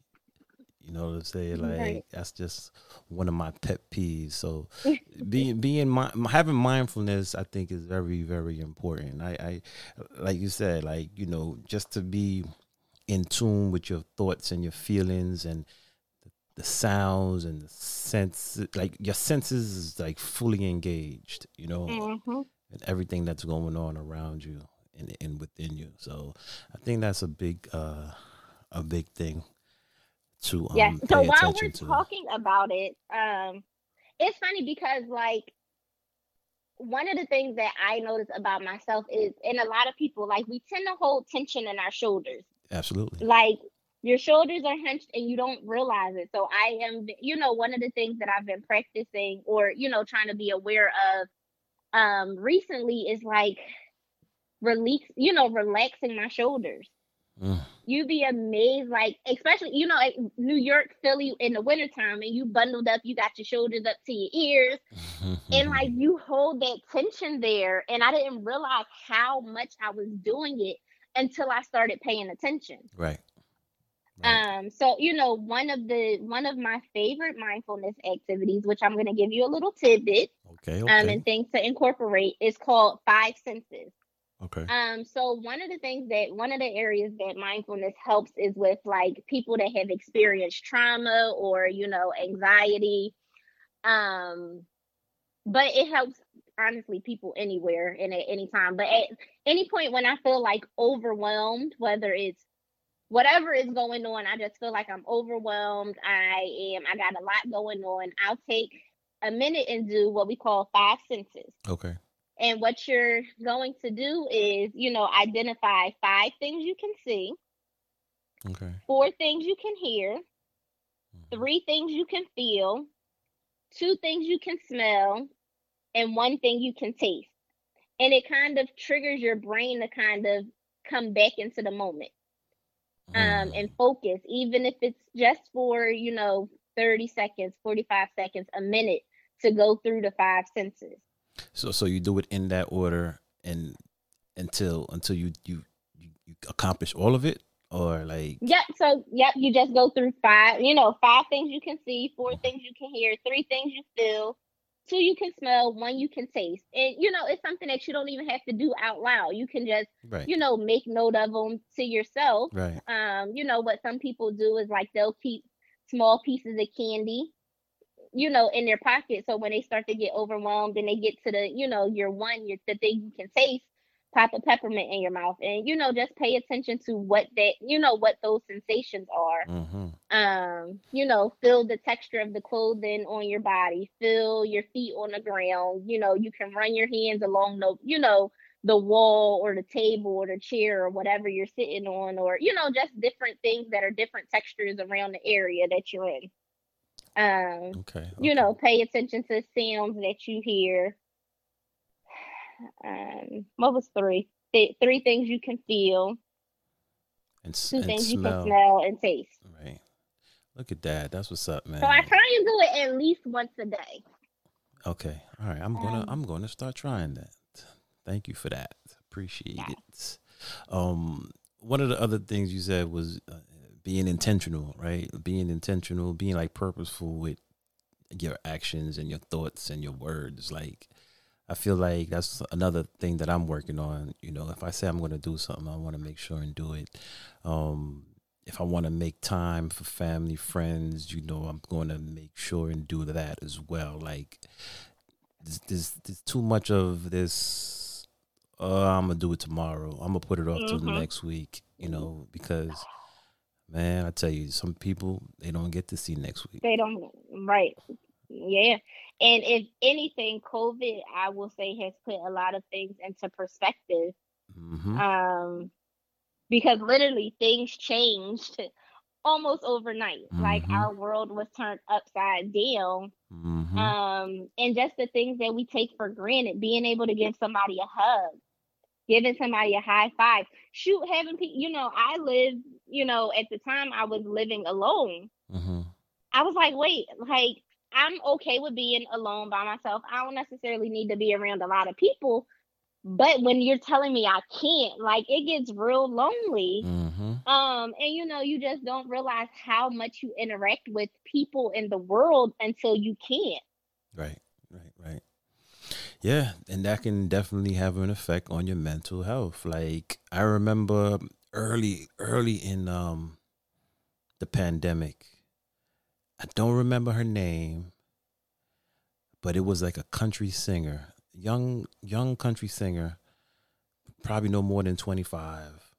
You know what I'm saying? Like
Right.
that's just one of my pet peeves. So (laughs) being being mi- having mindfulness, I think, is very very important. I, I like you said, like you know, just to be in tune with your thoughts and your feelings and the, the sounds and the sense, like your senses is like fully engaged. You know,
mhm.
and everything that's going on around you and, and within you. So I think that's a big uh a big thing to um
Yes. So while we're
to.
talking about it, um, it's funny because like one of the things that I notice about myself is, and a lot of people like we tend to hold tension in our shoulders.
Absolutely.
Like your shoulders are hunched and you don't realize it. So I am, you know, one of the things that I've been practicing or you know trying to be aware of um recently is like release, you know, relaxing my shoulders you'd be amazed like especially you know like new york philly in the wintertime and you bundled up you got your shoulders up to your ears and like (laughs) you hold that tension there and i didn't realize how much i was doing it until i started paying attention
right. Right.
um so you know one of the one of my favorite mindfulness activities which i'm going to give you a little tidbit
okay.
um and things to incorporate is called five senses
okay.
um, so one of the things that one of the areas that mindfulness helps is with like people that have experienced trauma or you know anxiety. Um, but it helps honestly people anywhere and at any time. But at any point when I feel like overwhelmed, whether it's whatever is going on, I just feel like I'm overwhelmed. I am I got a lot going on. I'll take a minute and do what we call five senses.
okay.
And what you're going to do is, you know, identify five things you can see,
Okay.
four things you can hear,
Mhm.
three things you can feel, two things you can smell, and one thing you can taste. And it kind of triggers your brain to kind of come back into the moment um,
Mm.
and focus, even if it's just for, you know, 30 seconds, 45 seconds, a minute to go through the five senses.
So so you do it in that order and until until you you you, you accomplish all of it or like
Yep. So, yep, you just go through five, you know, five things you can see, four things you can hear, three things you feel, two you can smell, one you can taste. And, you know, it's something that you don't even have to do out loud. You can just,
right
you know, make note of them to yourself.
right
Um, you know, what some people do is like they'll keep small pieces of candy, you know, in their pocket. So when they start to get overwhelmed and they get to the, you know, your one, your the thing you can taste, pop a peppermint in your mouth and you know, just pay attention to what that you know what those sensations are.
mm-hmm.
Um, you know, feel the texture of the clothing on your body, feel your feet on the ground, you know, you can run your hands along the, you know, the wall or the table or the chair or whatever you're sitting on, or you know, just different things that are different textures around the area that you're in. Um,
okay
you know, pay attention to sounds that you hear. Um, what was three? Th- three things you can feel,
and, s-
two
and
things you can smell and taste.
right Look at that. That's what's up, man.
So I try and do it at least once a day.
Okay. All right. I'm gonna
Um,
I'm gonna start trying that. Thank you for that. Appreciate it. Um, one of the other things you said was uh, being intentional, right? Being intentional, being like purposeful with your actions and your thoughts and your words. Like, I feel like that's another thing that I'm working on. You know, if I say I'm going to do something, I want to make sure and do it. Um, if I want to make time for family, friends, you know, I'm going to make sure and do that as well. Like, there's, there's, there's too much of this. Uh, I'm gonna do it tomorrow. I'm gonna put it off till the
Mhm.
next week. You know, because man, I tell you, some people they don't get to see next week.
They don't right. Yeah. And if anything, COVID, I will say, has put a lot of things into perspective.
hmm
Um, because literally things changed almost overnight. Like
Mhm.
our world was turned upside down.
hmm
Um, and just the things that we take for granted, being able to give somebody a hug, giving somebody a high five, shoot, having people, you know, I lived, you know, at the time I was living alone.
hmm
I was like, wait, like I'm okay with being alone by myself. I don't necessarily need to be around a lot of people. But when you're telling me I can't, like it gets real lonely.
hmm
Um, and you know, you just don't realize how much you interact with people in the world until you can't.
Right, right, right. Yeah, and that can definitely have an effect on your mental health. Like I remember early, early in um the pandemic. I don't remember her name, but it was like a country singer, young young country singer, probably no more than twenty five,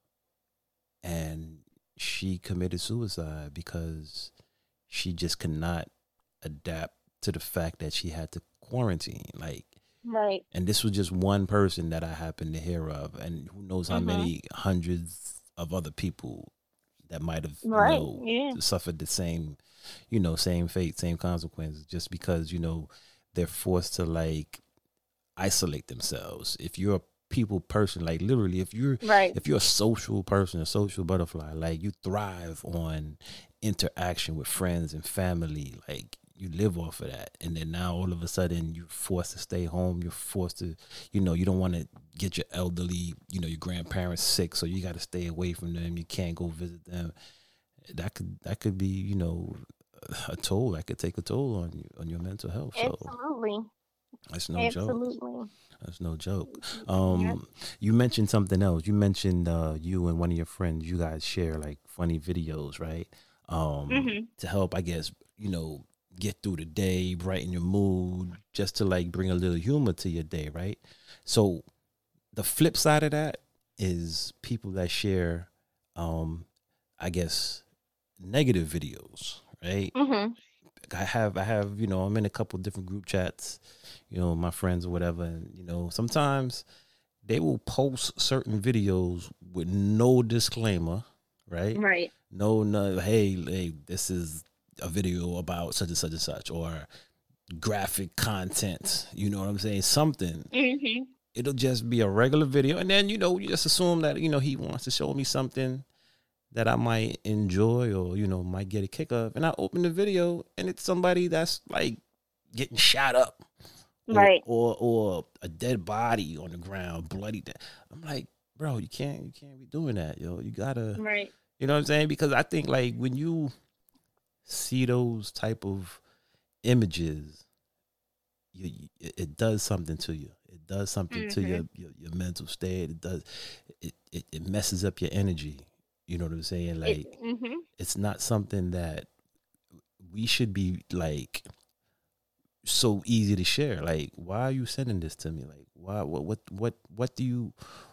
and she committed suicide because she just could not adapt to the fact that she had to quarantine. Like,
Right.
and this was just one person that I happened to hear of, and who knows how
Mhm.
many hundreds of other people that might have you
Right.
know,
Yeah.
suffered the same, you know, same fate, same consequences, just because you know they're forced to like isolate themselves. If you're a people person, like literally, if you're
Right.
if you're a social person, a social butterfly, like you thrive on interaction with friends and family, like you live off of that. And then now all of a sudden you're forced to stay home. You're forced to, you know, you don't want to get your elderly, you know, your grandparents sick, so you got to stay away from them. You can't go visit them. That could that could be, you know, a toll. That could take a toll on you on your mental health. So
Absolutely.
that's no joke.
Absolutely.
That's no joke.
Yep.
Um, you mentioned something else. You mentioned uh, you and one of your friends. You guys share like funny videos, right? Um,
Mhm.
to help, I guess, you know, get through the day, brighten your mood, just to like bring a little humor to your day, right? So, the flip side of that is people that share, um, I guess, negative videos, right?
Mhm.
I have I have you know I'm in a couple different group chats, you know my friends or whatever, and you know sometimes they will post certain videos with no disclaimer, right?
Right.
No, no, hey, hey, this is a video about such and such and such, or graphic content. You know what I'm saying? Something.
Mhm.
It'll just be a regular video, and then you know you just assume that you know he wants to show me something that I might enjoy or you know might get a kick of, and I open the video and it's somebody that's like getting shot up, or,
Right.
Or or a dead body on the ground, bloody. Dead. I'm like, bro, you can't you can't be doing that, yo. You gotta,
Right.
you know what I'm saying? Because I think like when you see those type of images, you, it, does something to you. It does something to
Mhm.
your, your your mental state. It does. It, it it messes up your energy. You know what I'm saying? Like
It, mhm.
it's not something that we should be like so easy to share. Like, why are you sending this to me? Like, why? What? What? What? What do you?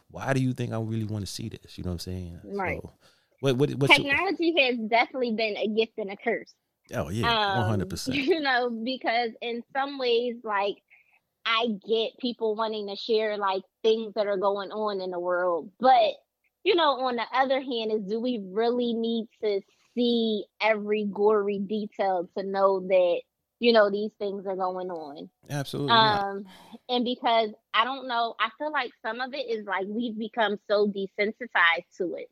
Why do you think I really want to see this? You know what I'm saying?
Right.
So, what? What? What's your,
Technology has definitely been a gift and a curse.
oh yeah, (laughs) one hundred
Um,
percent.
You know, because in some ways, like I get people wanting to share like things that are going on in the world, but you know, on the other hand, is do we really need to see every gory detail to know that you know these things are going on?
Absolutely. not.
Um, and because I don't know, I feel like some of it is like we've become so desensitized to it.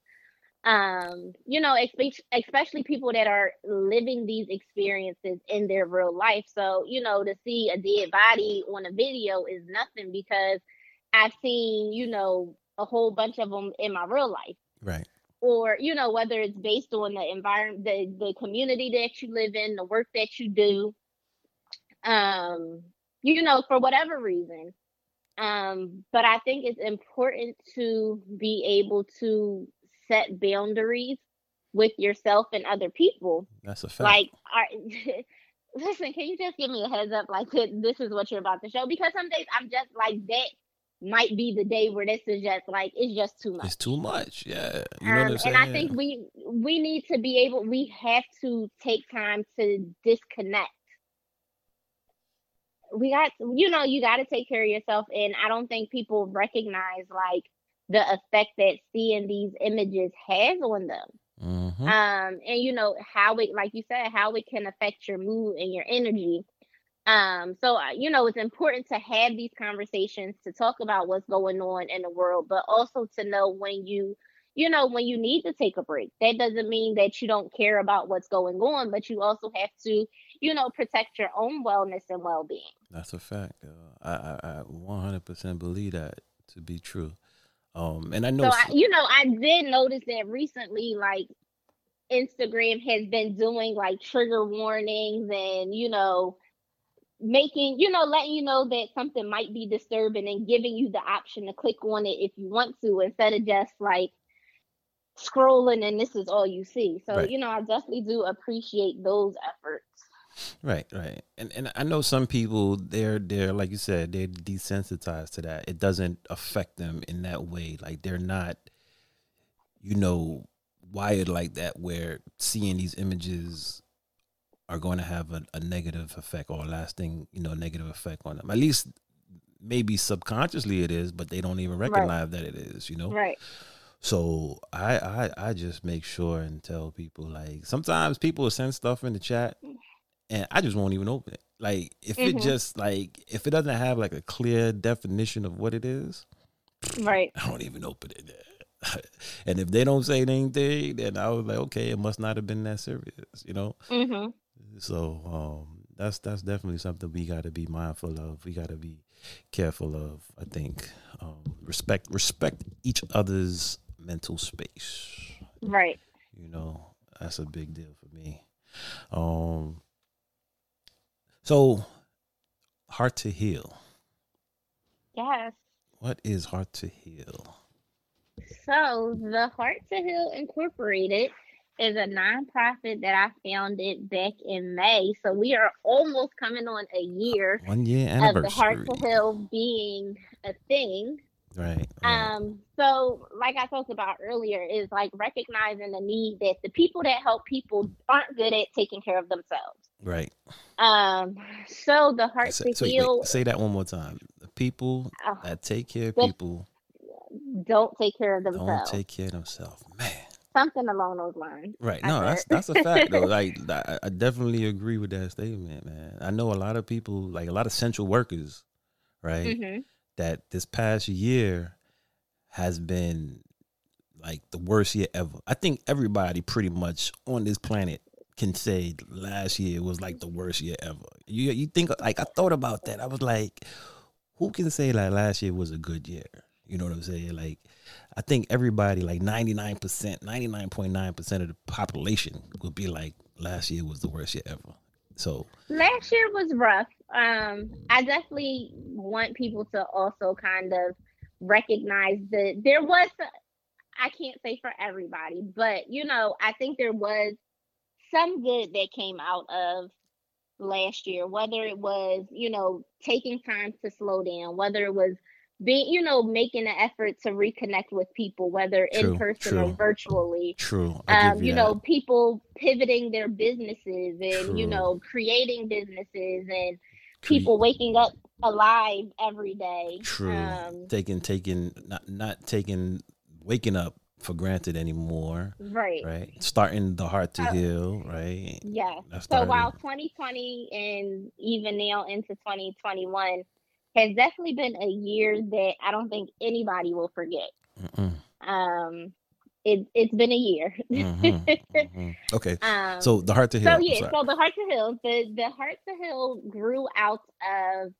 um you know especially people that are living these experiences in their real life so you know to see a dead body on a video is nothing because i've seen you know a whole bunch of them in my real life.
Right.
or you know whether it's based on the environment the, the community that you live in the work that you do. Um you know for whatever reason. Um but i think it's important to be able to set boundaries with yourself and other people.
That's a fact.
like are, (laughs) listen can you just give me a heads up? Like this is what you're about to show? Because some days i'm just like that might be the day where this is just like it's just too much
it's too much. Yeah. You know what
um, and I think we we need to be able we have to take time to disconnect. We got you know you got to take care of yourself, and I don't think people recognize like the effect that seeing these images has on them.
Mhm.
Um, and you know how it like you said how it can affect your mood and your energy. Um, so uh, you know it's important to have these conversations to talk about what's going on in the world, but also to know when you you know when you need to take a break. That doesn't mean that you don't care about what's going on, but you also have to you know protect your own wellness and well-being.
That's a fact. yo. I, I I 100% believe that to be true. Um, and I know
So I, you know, I did notice that recently, like Instagram has been doing like trigger warnings and you know making you know letting you know that something might be disturbing and giving you the option to click on it if you want to instead of just like scrolling and this is all you see. So
Right.
you know, I definitely do appreciate those efforts.
Right, right. And and I know some people they're they're like you said, they're desensitized to that. It doesn't affect them in that way. Like they're not you know wired like that where seeing these images are going to have a, a negative effect or a lasting, you know, negative effect on them. At least maybe subconsciously it is, but they don't even
Right.
recognize that it is, you know?
Right.
So I, I I just make sure and tell people like sometimes people will send stuff in the chat and I just won't even open it. Like if it
Mhm.
just like if it doesn't have like a clear definition of what it is,
Right.
I don't even open it. (laughs) and if they don't say anything, then I was like, okay, it must not have been that serious, you know.
Mhm.
So um, that's that's definitely something we got to be mindful of. We got to be careful of. I think um, respect respect each other's mental space.
Right.
You know, that's a big deal for me. Um, so heart to heal.
Yes.
What is heart to heal?
So, the Heart to Heal Incorporated is a nonprofit that I founded back in May. So, we are almost coming on a year
One year anniversary.
of the Heart to Heal being a thing.
Right. right.
Um, so, like I talked about earlier, is like recognizing the need that the people that help people aren't good at taking care of themselves.
right.
Um, so the Heart
Say,
to
so wait, say that one more time. The people
uh,
that take care of people
don't take care of themselves.
don't take care of themselves. Man.
Something along those lines.
Right. No, that's that's a fact though. (laughs) Like I, definitely agree with that statement, man. I know a lot of people, like a lot of central workers, right?
hmm
That this past year has been like the worst year ever. I think everybody pretty much on this planet can say last year was like the worst year ever. You you think like I thought about that. I was like, who can say like last year was a good year? You know what I'm saying? Like I think everybody like 99%, 99.9% of the population would be like last year was the worst year ever. So,
Last year was rough. Um, I definitely want people to also kind of recognize that there was, I can't say for everybody, but you know, I think there was some good that came out of last year, whether it was, you know, taking time to slow down, whether it was being, you know, making an effort to reconnect with people, whether
True,
in person or virtually.
true. I
um, you
you,
know, people pivoting their businesses and you know, creating businesses and people waking up alive every day.
True.
Um,
taking taking not not taking waking up for granted anymore,
right.
right? Starting the heart to
Uh,
heal, right? That's
So while 2020 and even now into 2021 has definitely been a year that I don't think anybody will forget.
Mm-mm.
Um, it it's been a year.
Mhm, mhm. Okay. (laughs)
um,
So the heart to heal.
so yeah, so the Heart to Heal, the the Heart to Heal grew out of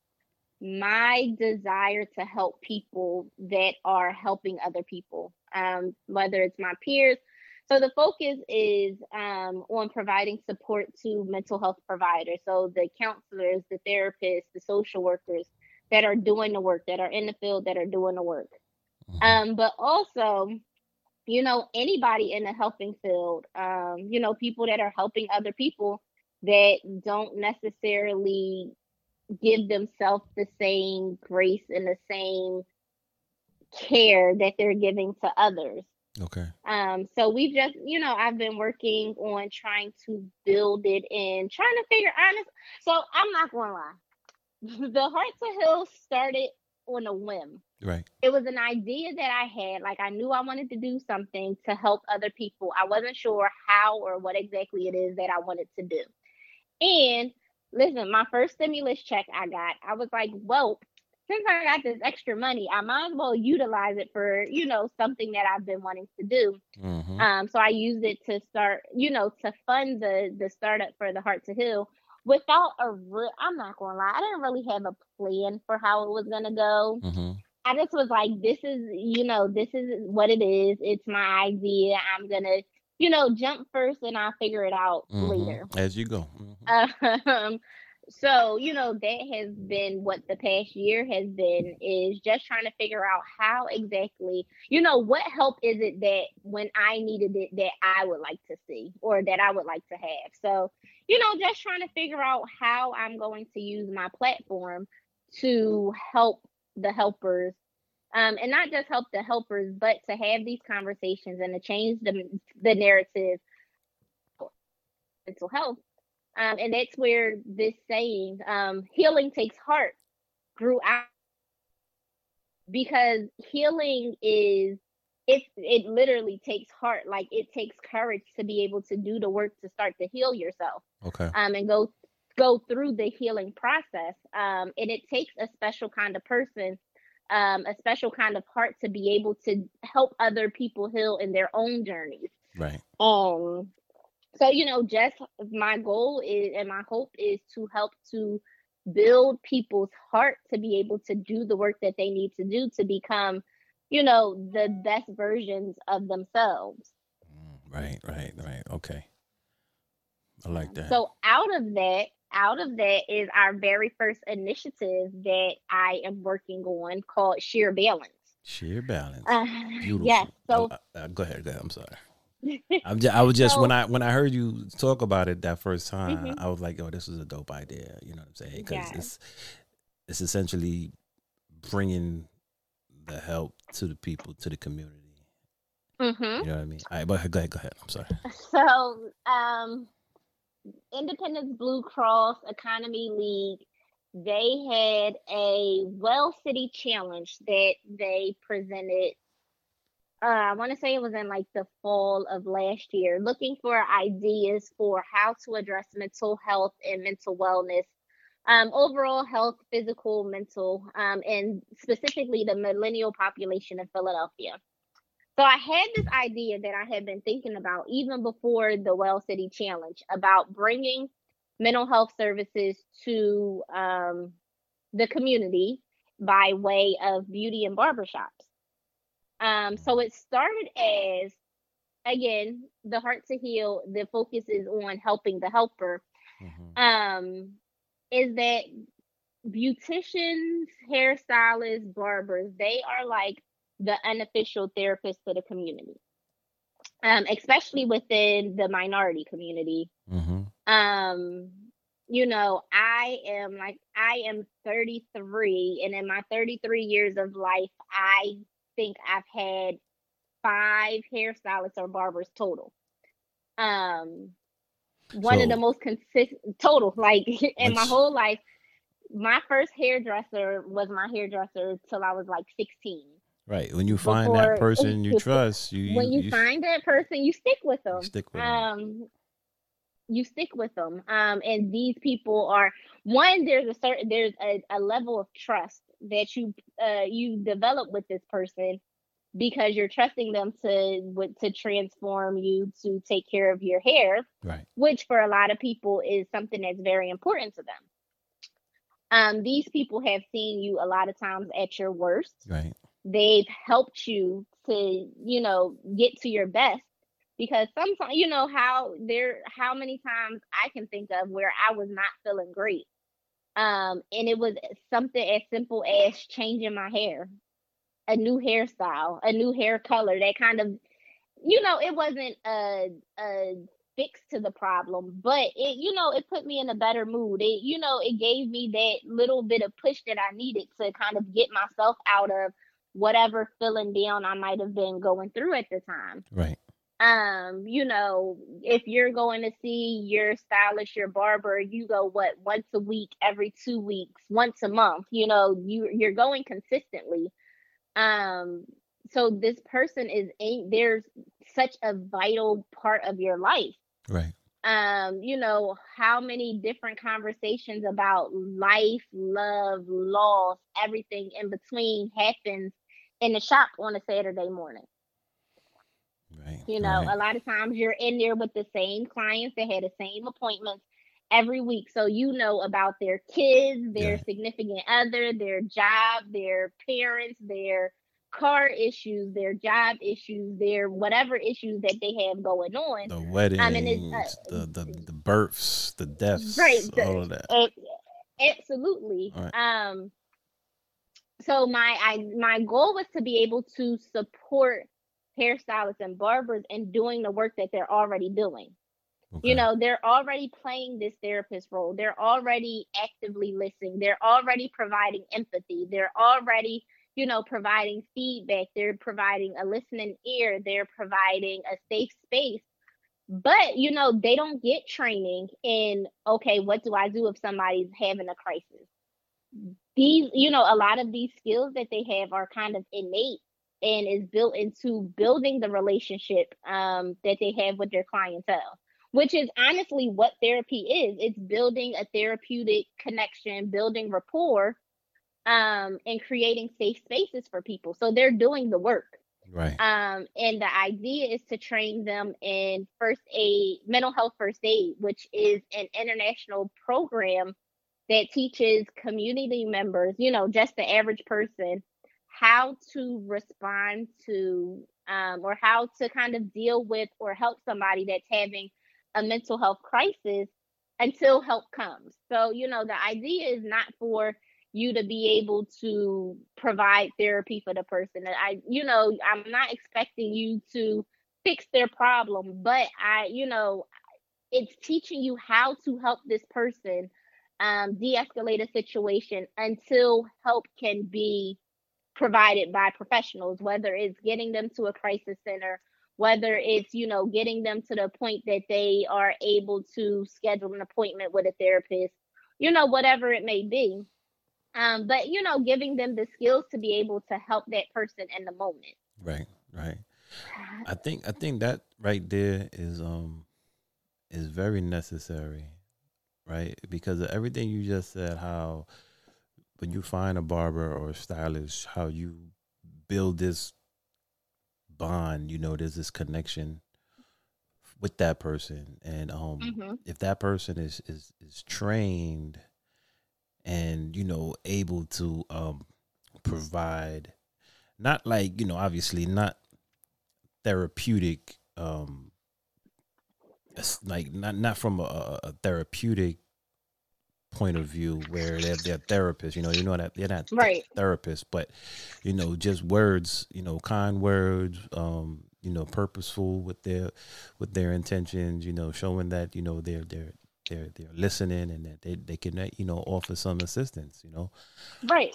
my desire to help people that are helping other people, um, whether it's my peers. So the focus is um, on providing support to mental health providers. So the counselors, the therapists, the social workers that are doing the work, that are in the field, that are doing the work.
Mhm.
Um, but also, you know, anybody in the helping field, um, you know, people that are helping other people that don't necessarily give themselves the same grace and the same care that they're giving to others.
Okay.
Um, so we've just, you know, I've been working on trying to build it and trying to figure honest. So I'm not gonna lie. The Heart to Heal started on a whim
Right.
it was an idea that I had. Like I knew I wanted to do something to help other people. I wasn't sure how or what exactly it is that I wanted to do. And listen, my first stimulus check I got, I was like, well, since I got this extra money, I might as well utilize it for, you know, something that I've been wanting to do.
Mhm.
Um, so I used it to start, you know, to fund the the startup for the Heart to Heal without a real I'm not gonna lie, I didn't really have a plan for how it was gonna go.
Mhm.
I just was like, this is, you know, this is what it is. It's my idea. I'm gonna, you know, jump first and I'll figure it out
Mhm.
later.
As you go. Mhm.
Um, (laughs) so, you know, that has been what the past year has been is just trying to figure out how exactly, you know, what help is it that when I needed it that I would like to see or that I would like to have. So, you know, just trying to figure out how I'm going to use my platform to help the helpers um, and not just help the helpers, but to have these conversations and to change the the narrative mental health. Um, and that's where this saying, um, "healing takes heart," grew out because healing is it. It literally takes heart. Like it takes courage to be able to do the work to start to heal yourself
Okay.
um, and go go through the healing process. Um, and it takes a special kind of person, um, a special kind of heart to be able to help other people heal in their own journeys.
Right.
Um, so you know, just my goal is and my hope is to help to build people's heart to be able to do the work that they need to do to become, you know, the best versions of themselves.
Mm, Right. Right. Right. Okay. I like that.
So out of that, out of that is our very first initiative that I am working on called Sheer Balance.
Sheer balance.
Uh,
Beautiful.
yes. So
Uh, uh, go ahead. Go ahead. I'm sorry. (laughs) I'm just, I was just when I when I heard you talk about it that first time,
Mhm.
I was like, "Oh, this is a dope idea." You know what I'm saying? Because it's it's essentially bringing the help to the people, to the community.
mhm.
You know what I mean? All right, but go ahead. Go ahead. I'm sorry.
so um Independence Blue Cross Economy League, they had a Well City Challenge that they presented. Uh, I want to say it was in like the fall of last year, looking for ideas for how to address mental health and mental wellness, um, overall health, physical, mental, um, and specifically the millennial population in Philadelphia. So I had this idea that I had been thinking about even before the Well City Challenge about bringing mental health services to um, the community by way of beauty and barbershops. Um, so it started as, again, the Heart to Heal, the focus is on helping the helper.
Mhm.
Um, is that beauticians, hairstylists, barbers, they are like the unofficial therapists to the community, um, especially within the minority community.
Mhm.
Um, you know, I am like, I am 33, and in my 33 years of life, I think I've had five hairstylists or barbers total. Um, one of the most consistent total, like (laughs) in my whole life. My first hairdresser was my hairdresser till I was like 16
Right. When you find that person (laughs) you trust, you
when you,
you,
find that person, you stick with them.
stick with
um, you stick with them. Um, and these people are one. There's a certain there's a, a level of trust that you uh you develop with this person because you're trusting them to to transform you to take care of your hair
right.
which for a lot of people is something that's very important to them. Um, these people have seen you a lot of times at your worst.
Right.
They've helped you to you know get to your best because sometimes you know how there how many times i can think of where i was not feeling great. Um and it was something as simple as changing my hair a new hairstyle a new hair color that kind of you know it wasn't a a fix to the problem but it you know it put me in a better mood. It you know it gave me that little bit of push that i needed to kind of get myself out of whatever feeling down i might have been going through at the time.
Right.
Um you know if you're going to see your stylist your barber you go what once a week every two weeks once a month you know you you're going consistently um so this person is a there's such a vital part of your life.
Right.
Um you know how many different conversations about life love loss everything in between happens in the shop on a saturday morning.
Right
you know,
right.
a lot of times you're in there with the same clients that had the same appointments every week. So you know about their kids, their
Yeah.
significant other, their job, their parents, their car issues, their job issues, their whatever issues that they have going on.
the weddings
mean, it's, uh,
the, the the births the deaths
Right, the-
all of that
It, absolutely.
Right.
Um so my I my goal was to be able to support hairstylists and barbers in doing the work that they're already doing.
Okay.
You know, they're already playing this therapist role. They're already actively listening. They're already providing empathy. They're already, you know, providing feedback. They're providing a listening ear. They're providing a safe space. But, you know, they don't get training in, okay, what do I do if somebody's having a crisis? These, you know, a lot of these skills that they have are kind of innate and is built into building the relationship um, that they have with their clientele which is honestly what therapy is. It's building a therapeutic connection, building rapport, um, and creating safe spaces for people. So they're doing the work.
right
Um, and the idea is to train them in first aid, mental health first aid, which is an international program that teaches community members, you know, just the average person, how to respond to um, or how to kind of deal with or help somebody that's having a mental health crisis until help comes. So, you know, the idea is not for you to be able to provide therapy for the person. I, you know, I'm not expecting you to fix their problem, but I, you know, it's teaching you how to help this person um, de-escalate a situation until help can be provided by professionals, whether it's getting them to a crisis center, whether it's you know getting them to the point that they are able to schedule an appointment with a therapist you know whatever it may be. Um but you know giving them the skills to be able to help that person in the moment.
Right right. I think i think that right there is um is very necessary right? Because of everything you just said how when you find a barber or a stylist how you build this bond you know there's this connection with that person and um
Mhm.
if that person is is is trained and you know able to um provide not like you know obviously not therapeutic um like not not from a, a therapeutic point of view where they're, they're therapists you know you know that they're not
Right.
therapists but you know just words you know kind words um you know purposeful with their with their intentions you know showing that you know they're they're they're they're listening and that they, they can you know offer some assistance you know?
Right.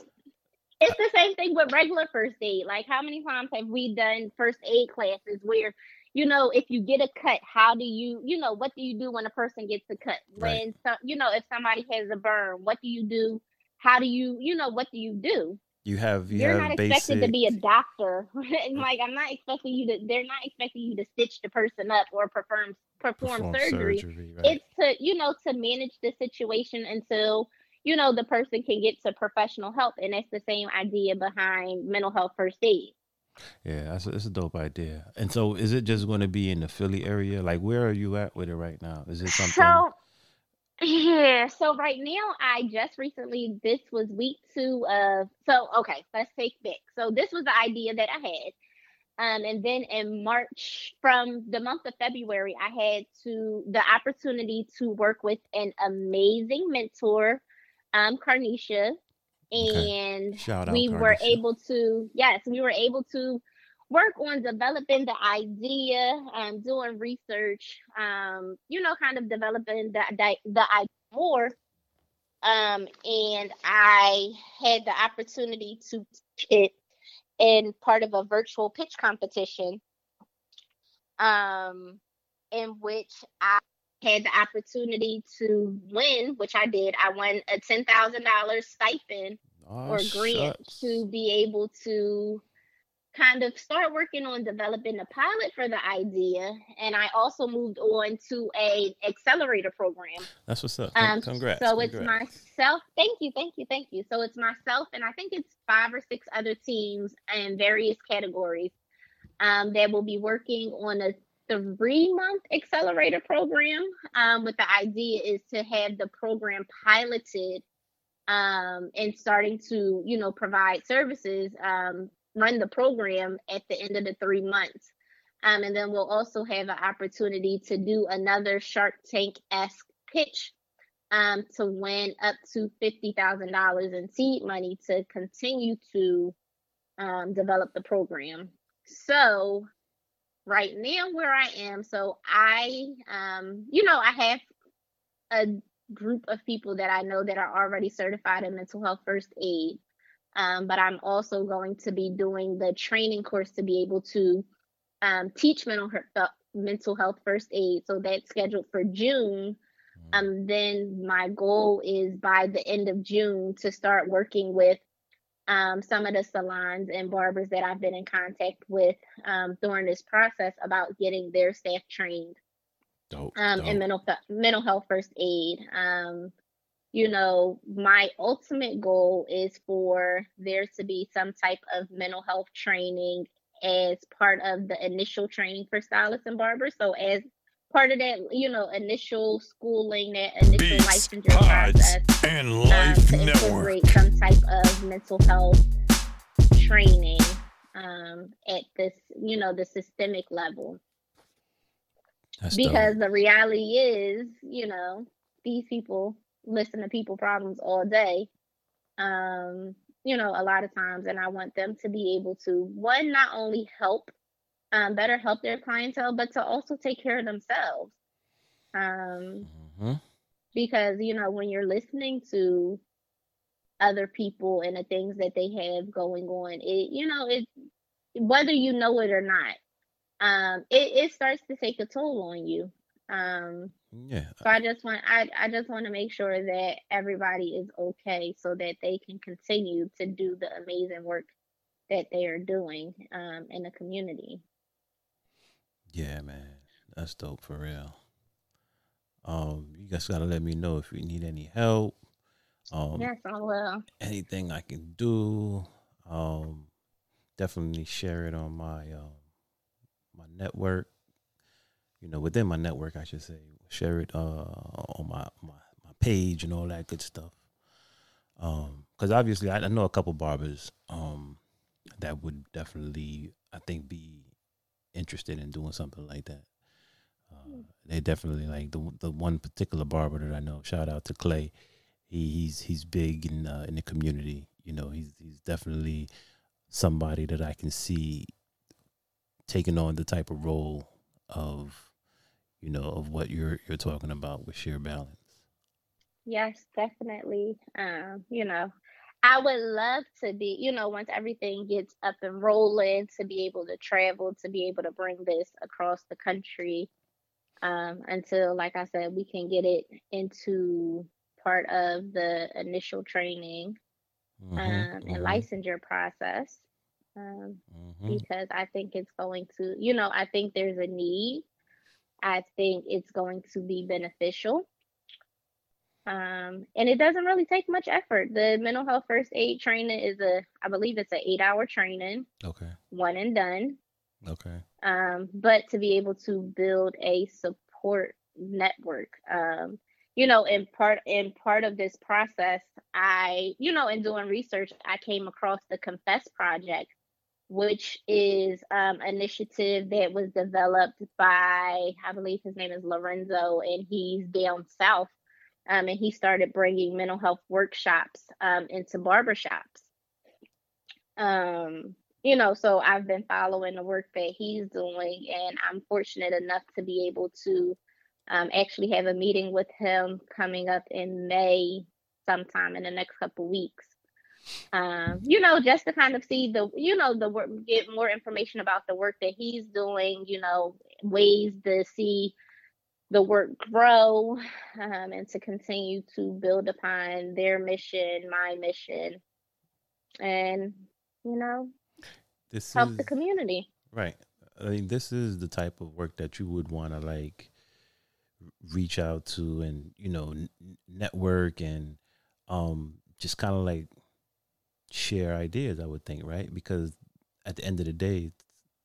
It's the same thing with regular first aid. Like how many times have we done first aid classes where you know if you get a cut how do you you know what do you do when a person gets a cut?
Right.
when some you know if somebody has a burn what do you do? How do you you know what do you do?
You have you
you're
have
not
basic
expected to be a doctor. (laughs) And, like i'm not expecting you to they're not expecting you to stitch the person up or perform perform,
perform
surgery,
right.
It's to you know to manage the situation until you know the person can get to professional help and that's the same idea behind mental health first aid
Yeah, that's a, that's a dope idea. And so, is it just going to be in the Philly area? Like, where are you at with it right now? Is it something?
So yeah, so right now I just recently this was week two of so okay, let's take back. So this was the idea that I had. Um, and then in March, from the month of February, I had to the opportunity to work with an amazing mentor, um, Carnisha. And
out,
we were able to yes, we were able to work on developing the idea, um, doing research, um, you know, kind of developing the the, the idea more. Um, and I had the opportunity to pitch in part of a virtual pitch competition, um, in which I had the opportunity to win, which I did. I won a ten thousand dollars stipend
Oh,
or grant
shucks.
to be able to kind of start working on developing a pilot for the idea and i also moved on to a accelerator program
That's what's up.
Um
Congrats.
so it's
congrats.
myself thank you thank you thank you so it's myself and i think it's five or six other teams in various categories um, that will be working on a three month accelerator program um, but the idea is to have the program piloted um, and starting to, you know, provide services, um, run the program at the end of the three months. Um, and then we'll also have an opportunity to do another Shark Tank esque pitch um, to win up to $50,000 in seed money to continue to um, develop the program. So, right now, where I am, so I, um, you know, I have a group of people that I know that are already certified in mental health first aid. Um, but I'm also going to be doing the training course to be able to um, teach mental health, mental health first aid. So that's scheduled for June. Um, then my goal is by the end of June to start working with um, some of the salons and barbers that I've been in contact with um, during this process about getting their staff trained
dope.
um,
dope.
and mental mental health first aid. Um, you know, my ultimate goal is for there to be some type of mental health training as part of the initial training for stylists and barbers. So as part of that, you know, initial schooling, that initial
Beats,
licensure process,
and
um,
Life
to
Network.
incorporate some type of mental health training um, at this, you know, the systemic level
That's
because
dope.
the reality is, you know, these people listen to people problems all day. Um, you know, a lot of times, and I want them to be able to one not only help, um, better help their clientele, but to also take care of themselves. Um,
hmm
because you know, when you're listening to other people and the things that they have going on, it you know, it whether you know it or not, um, it, it starts to take a toll on you. Um,
Yeah.
so I just want I, I just want to make sure that everybody is okay so that they can continue to do the amazing work that they are doing um, in the community.
Yeah, man. That's dope for real. Um, you guys gotta let me know if you need any help. Um,
yes, I will.
anything I can do. Um, definitely share it on my um, my network. You know, within my network, I should say, share it uh, on my, my my page and all that good stuff. Um, because obviously, I, I know a couple barbers um that would definitely, I think, be interested in doing something like that. Uh, they definitely like the the one particular barber that I know. Shout out to Clay he, he's he's big in uh, in the community. You know, he's he's definitely somebody that I can see taking on the type of role of you know of what you're you're talking about with sheer balance.
Yes, definitely. Um, you know, I would love to be, you know, once everything gets up and rolling, to be able to travel, to be able to bring this across the country. Um, until, like I said, we can get it into part of the initial training um,
Mhm,
and
mhm,
licensure process. Um,
mhm.
because I think it's going to, you know, I think there's a need. I think it's going to be beneficial. Um, and it doesn't really take much effort. The mental health first aid training is a, I believe it's an eight hour training,
Okay.
one and done.
Okay.
Um, but to be able to build a support network, um, you know, in part in part of this process, I, you know, in doing research, I came across the Confess Project, which is um, initiative that was developed by, I believe his name is Lorenzo, and he's down south um, and he started bringing mental health workshops um, into barbershops. Um, you know, so I've been following the work that he's doing, and I'm fortunate enough to be able to um, actually have a meeting with him coming up in May, sometime in the next couple weeks. Um, you know, just to kind of see the, you know, the work, get more information about the work that he's doing. You know, ways to see the work grow um, and to continue to build upon their mission, my mission, and you know,
This
help
is
the community.
right. I mean, this is the type of work that you would want to like reach out to and you know n- network and um just kind of like share ideas. I would think, right? Because at the end of the day, it's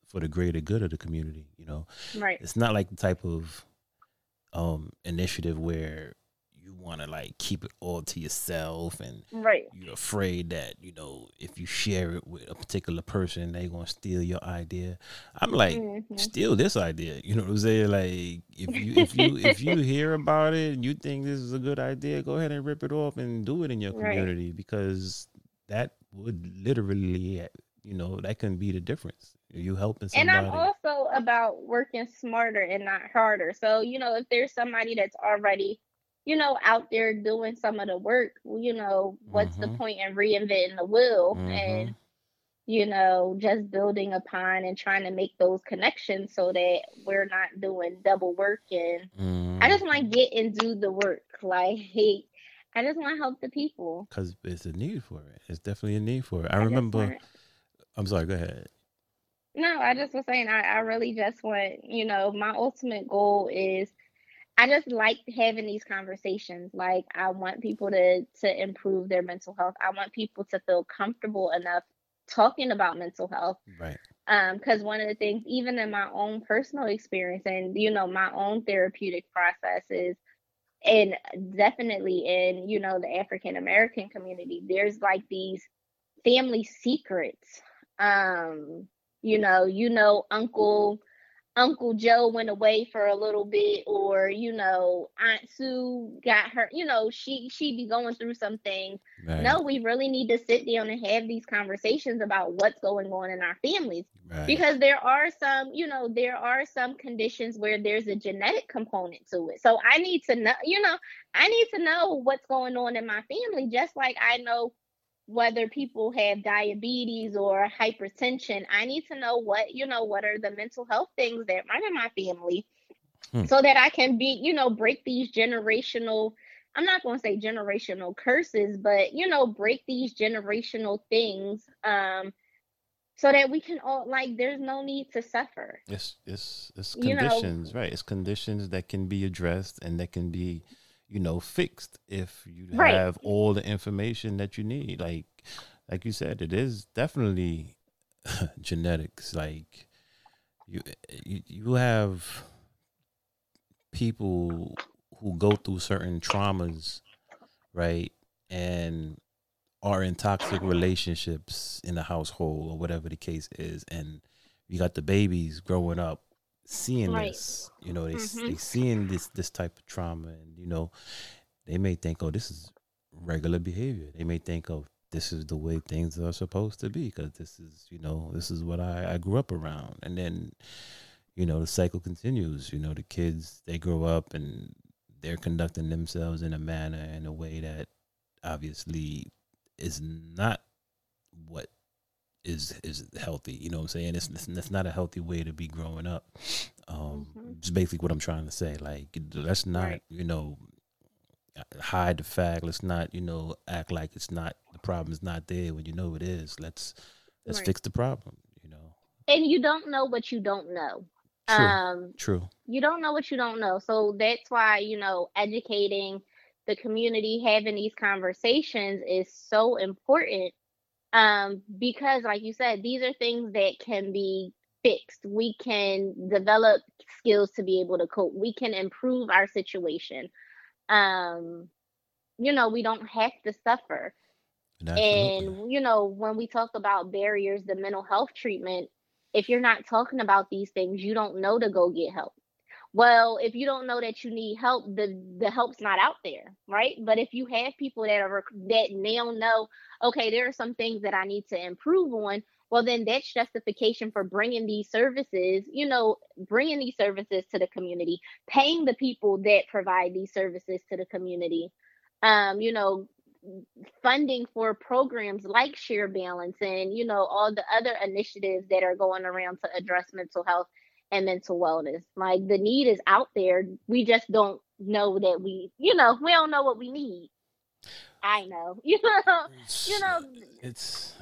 for the greater good of the community. You know,
Right.
it's not like the type of um initiative where you want to like keep it all to yourself and
Right.
you're afraid that you know if you share it with a particular person they're gonna steal your idea i'm like
Mhm.
steal this idea you know what i'm saying like if you if you if you (laughs) hear about it and you think this is a good idea go ahead and rip it off and do it in your
Right.
community because that would literally you know that can be the difference you helping somebody.
And I'm also about working smarter and not harder. So, you know, if there's somebody that's already, you know, out there doing some of the work, you know, what's the
Mhm.
point in reinventing the wheel
Mhm.
and, you know, just building upon and trying to make those connections so that we're not doing double work and I just want to get and do the work. Like, I just want to help the people.
because it's a need for it it's definitely a need for it i
just
remember i'm sorry go ahead
No, I just was saying, I, I really just want, you know, my ultimate goal is I just like having these conversations. Like, I want people to to improve their mental health. I want people to feel comfortable enough talking about mental health.
right
Um, because one of the things, even in my own personal experience and you know, my own therapeutic processes, and definitely in you know the African American community, there's like these family secrets. Um, you know, you know, Uncle Uncle Joe went away for a little bit, or you know, Aunt Sue got her. You know, she she be going through some things.
right
No, we really need to sit down and have these conversations about what's going on in our families
right
because there are some you know there are some conditions where there's a genetic component to it so i need to know you know i need to know what's going on in my family just like i know whether people have diabetes or hypertension i need to know what you know what are the mental health things that run in my family
Hmm.
so that i can be you know break these generational i'm not going to say generational curses but you know break these generational things um so that we can all like there's no need to suffer
It's it's it's
You know-
conditions, right? It's conditions that can be addressed and that can be, you know, fixed if you
Right.
have all the information that you need. Like like you said, it is definitely (laughs) genetics. Like you you, you have people who go through certain traumas, right? And are in toxic relationships in the household or whatever the case is and you got the babies growing up seeing
Right.
this you know they
Mhm.
they seeing this this type of trauma and you know they may think oh this is regular behavior they may think oh this is the way things are supposed to be because this is you know this is what I, I grew up around and then you know the cycle continues you know the kids they grow up and they're conducting themselves in a manner in a way that obviously is not what is is healthy. You know what I'm saying? It's it's, it's not a healthy way to be growing up. Um,
Mhm.
It's basically what I'm trying to say. Like, let's not
Right.
you know hide the fact. Let's not you know act like it's not the problem is not there when you know it is. Let's let's
Right.
fix the problem. You know,
and you don't know what you don't know
true,
um
true.
you don't know what you don't know so that's why you know educating the community having these conversations is so important um, because like you said these are things that can be fixed. We can develop skills to be able to cope. We can improve our situation. Um, you know we don't have to suffer.
Absolutely.
and you know when we talk about barriers the mental health treatment if you're not talking about these things you don't know to go get help well if you don't know that you need help the the help's not out there right? But if you have people that are that now know okay there are some things that i need to improve on well then that's justification for bringing these services you know bringing these services to the community paying the people that provide these services to the community um you know funding for programs like share balance and you know all the other initiatives that are going around to address mental health and mental wellness. Like the need is out there. We just don't know that we, you know, we don't know what we need. I know, you (laughs) know, you know.
It's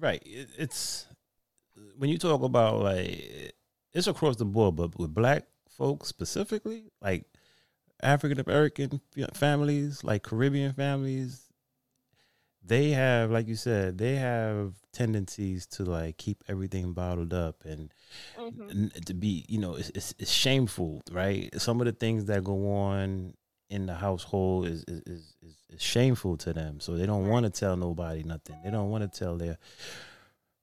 right. It, it's when you talk about like it's across the board, but with black folks specifically, like African American families, like Caribbean families, they have, like you said, they have tendencies to like keep everything bottled up and
Mhm.
to be, you know, it's, it's, it's shameful, right? Some of the things that go on in the household is is, is, is, is shameful to them, so they don't want to tell nobody nothing. They don't want to tell their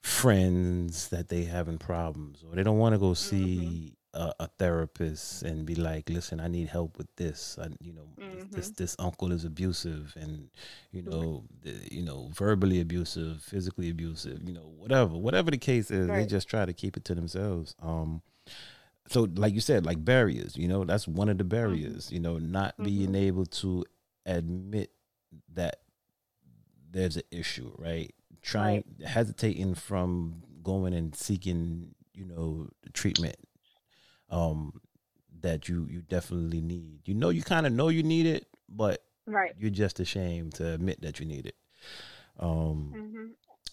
friends that they having problems, or they don't want to go see a, a therapist and be like, "Listen, I need help with this. I, you know, this, this mm-hmm. this uncle is abusive, and you know, the, you know, verbally abusive, physically abusive, you know, whatever, whatever the case is, they just try to keep it to themselves. Um, so like you said, like barriers, you know, that's one of the mm-hmm. barriers. You know, not being mm-hmm. able to admit that there's an issue, right? Trying hesitating from going and seeking, you know, treatment um that you you definitely need. You know you kind of know you need it, but
Right.
you're just ashamed to admit that you need it. Um
hmm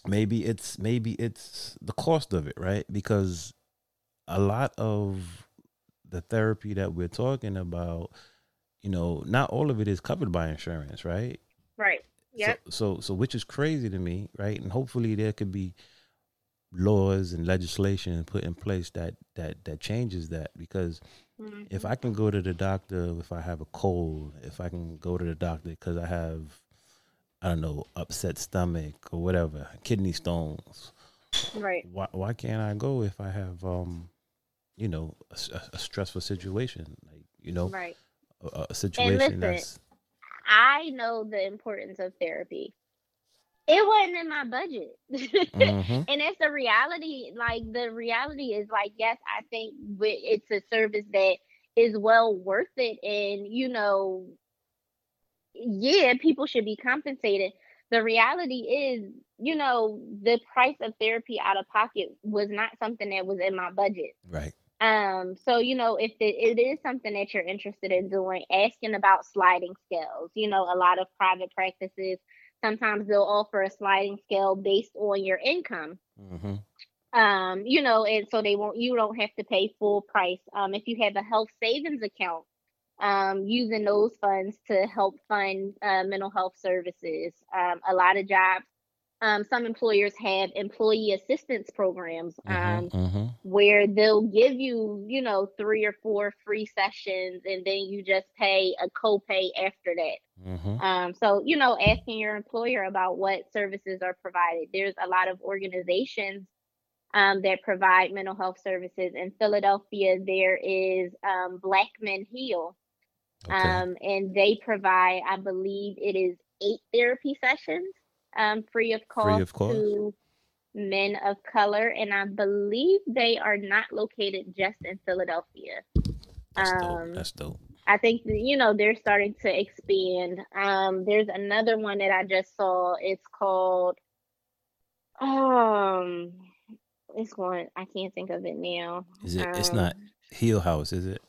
maybe it's maybe it's the cost of it, right? Because a lot of the therapy that we're talking about, you know, not all of it is covered by insurance, right?
Right. Yeah.
So, so, so, which is crazy to me, right? And hopefully, there could be laws and legislation put in place that that that changes that. Because
Mhm.
if I can go to the doctor if I have a cold, if I can go to the doctor because I have, I don't know, upset stomach or whatever, kidney stones.
right.
Why why can't I go if I have um, you know, a stressful situation, like you know,
Right.
a, a situation
listen,
that's
I know the importance of therapy. It wasn't in my budget. (laughs)
Mhm.
and it's the reality. Like the reality is like, yes, I think it's a service that is well worth it. And you know, yeah, people should be compensated. The reality is, you know, the price of therapy out of pocket was not something that was in my budget.
right.
Um, so you know, if it, it is something that you're interested in doing, asking about sliding scales. You know, a lot of private practices sometimes they'll offer a sliding scale based on your income.
hmm
Um, you know, and so they won't you don't have to pay full price. Um, if you have a health savings account, um, using those funds to help fund uh, mental health services. Um, a lot of jobs, um, some employers have employee assistance programs. Um,
hmm
where they'll give you, you know, three or four free sessions and then you just pay a copay after that.
hmm
Um, so, you know, asking your employer about what services are provided. There's a lot of organizations um, that provide mental health services. In Philadelphia, there is um, Black Men Heal,
Okay.
um, and they provide, I believe it is eight therapy sessions um, free of cost
of cost.
to men of color. And I believe they are not located just in Philadelphia.
That's
um,
dope. That's dope.
I think you know they're starting to expand. Um, there's another one that I just saw. It's called um, it's going. I can't think of it now.
Is it? It's
Um,
not Hill House, is it?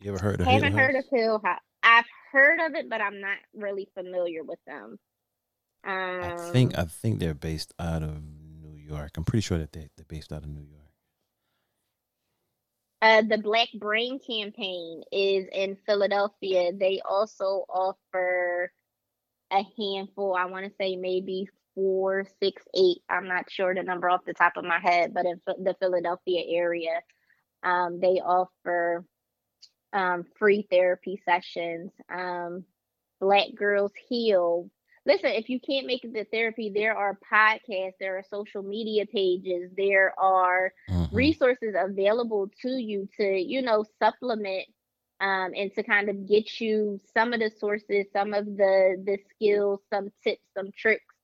You ever heard of Hill
Haven't heard
House?
of Hill House. I've heard of it, but I'm not really familiar with them. Um,
I think I think they're based out of New York. I'm pretty sure that they they're based out of New York.
Uh, the Black Brain Campaign is in Philadelphia. They also offer a handful. I want to say maybe four, six, eight. I'm not sure the number off the top of my head, but in the Philadelphia area, um, they offer um, free therapy sessions. Um, Black Girls Heal. Listen, if you can't make it to therapy, there are podcasts, there are social media pages, there are
Mhm.
resources available to you to, you know, supplement um, and to kind of get you some of the sources, some of the the skills, some tips, some tricks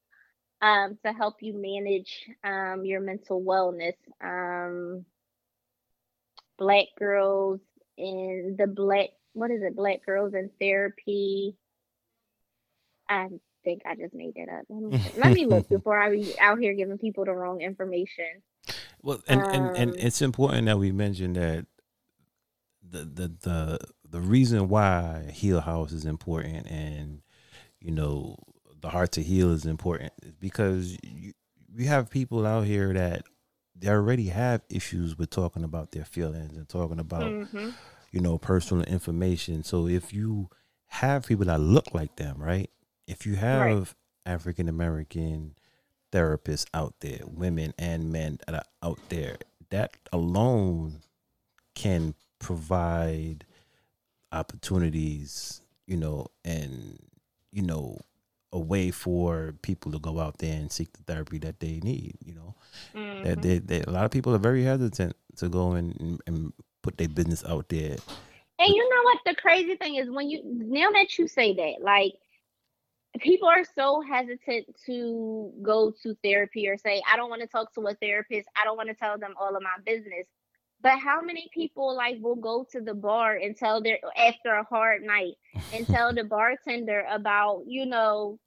um, to help you manage um, your mental wellness. Um, black girls in the black what is it? Black girls in therapy. I think I just made that up. Let me, let me look (laughs) before I be out here giving people the wrong information.
Well, and, and and
Um,
it's important that we mention that the the the the reason why Heal House is important and you know the Heart to Heal is important is because you, we have people out here that they already have issues with talking about their feelings and talking about
Mhm.
you know personal information. So if you have people that look like them, right? If you have African American therapists out there, women and men that are out there, that alone can provide opportunities, you know, and you know, a way for people to go out there and seek the therapy that they need. You know, that
Mhm.
they, they, a lot of people are very hesitant to go and, and put their business out there.
And you know what the crazy thing is when you now that you say that, like people are so hesitant to go to therapy or say, I don't want to talk to a therapist. I don't want to tell them all of my business. But how many people like will go to the bar and tell their after a hard night and (laughs) tell the bartender about, you know,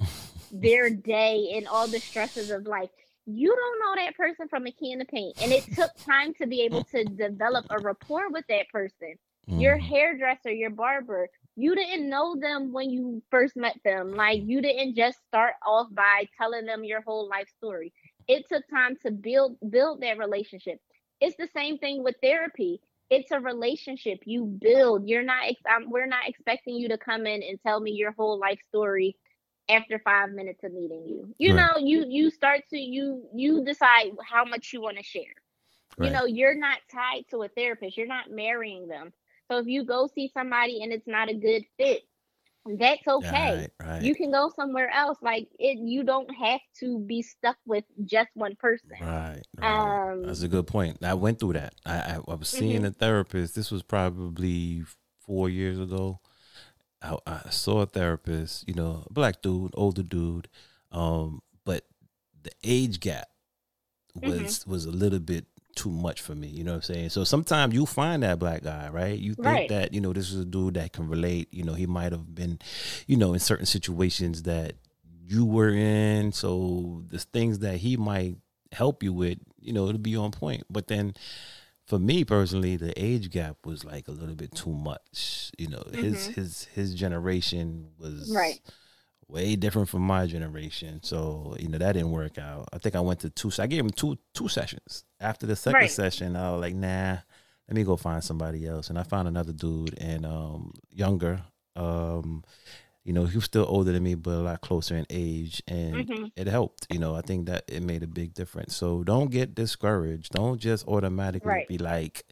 their day and all the stresses of life. You don't know that person from a can of paint. And it took time to be able to develop a rapport with that person your
Mhm.
hairdresser, your barber, you didn't know them when you first met them. Like you didn't just start off by telling them your whole life story. It took time to build build that relationship. It's the same thing with therapy. It's a relationship you build. You're not um, we're not expecting you to come in and tell me your whole life story after 5 minutes of meeting you. You
Right.
know, you you start to you you decide how much you want to share you know you're not tied to a therapist you're not marrying them so if you go see somebody and it's not a good fit that's okay
Right, right.
you can go somewhere else like it you don't have to be stuck with just one person
Right, right.
Um,
That's a good point. I went through that. I I, I was seeing
Mhm.
a therapist. This was probably four years ago. I, I saw a therapist. You know, a black dude, older dude. Um, but the age gap was
Mm-hmm.
was a little bit too much for me. You know what I'm saying? So sometimes you find that black guy, right? You think
Right.
that you know this is a dude that can relate. You know, he might have been, you know, in certain situations that you were in. So the things that he might help you with, you know, it'll be on point. But then for me personally, the age gap was like a little bit too much. You know, his his his generation was
Mm-hmm. Right.
Way different from my generation. So, you know, that didn't work out. I think I went to two I gave him two two sessions. After the second
Right.
session, I was like, nah, let me go find somebody else. And I found another dude and um younger. Um you know, he was still older than me, but a lot closer in age, and
Mhm.
it helped. You know, I think that it made a big difference. So don't get discouraged. Don't just automatically
Right.
be like,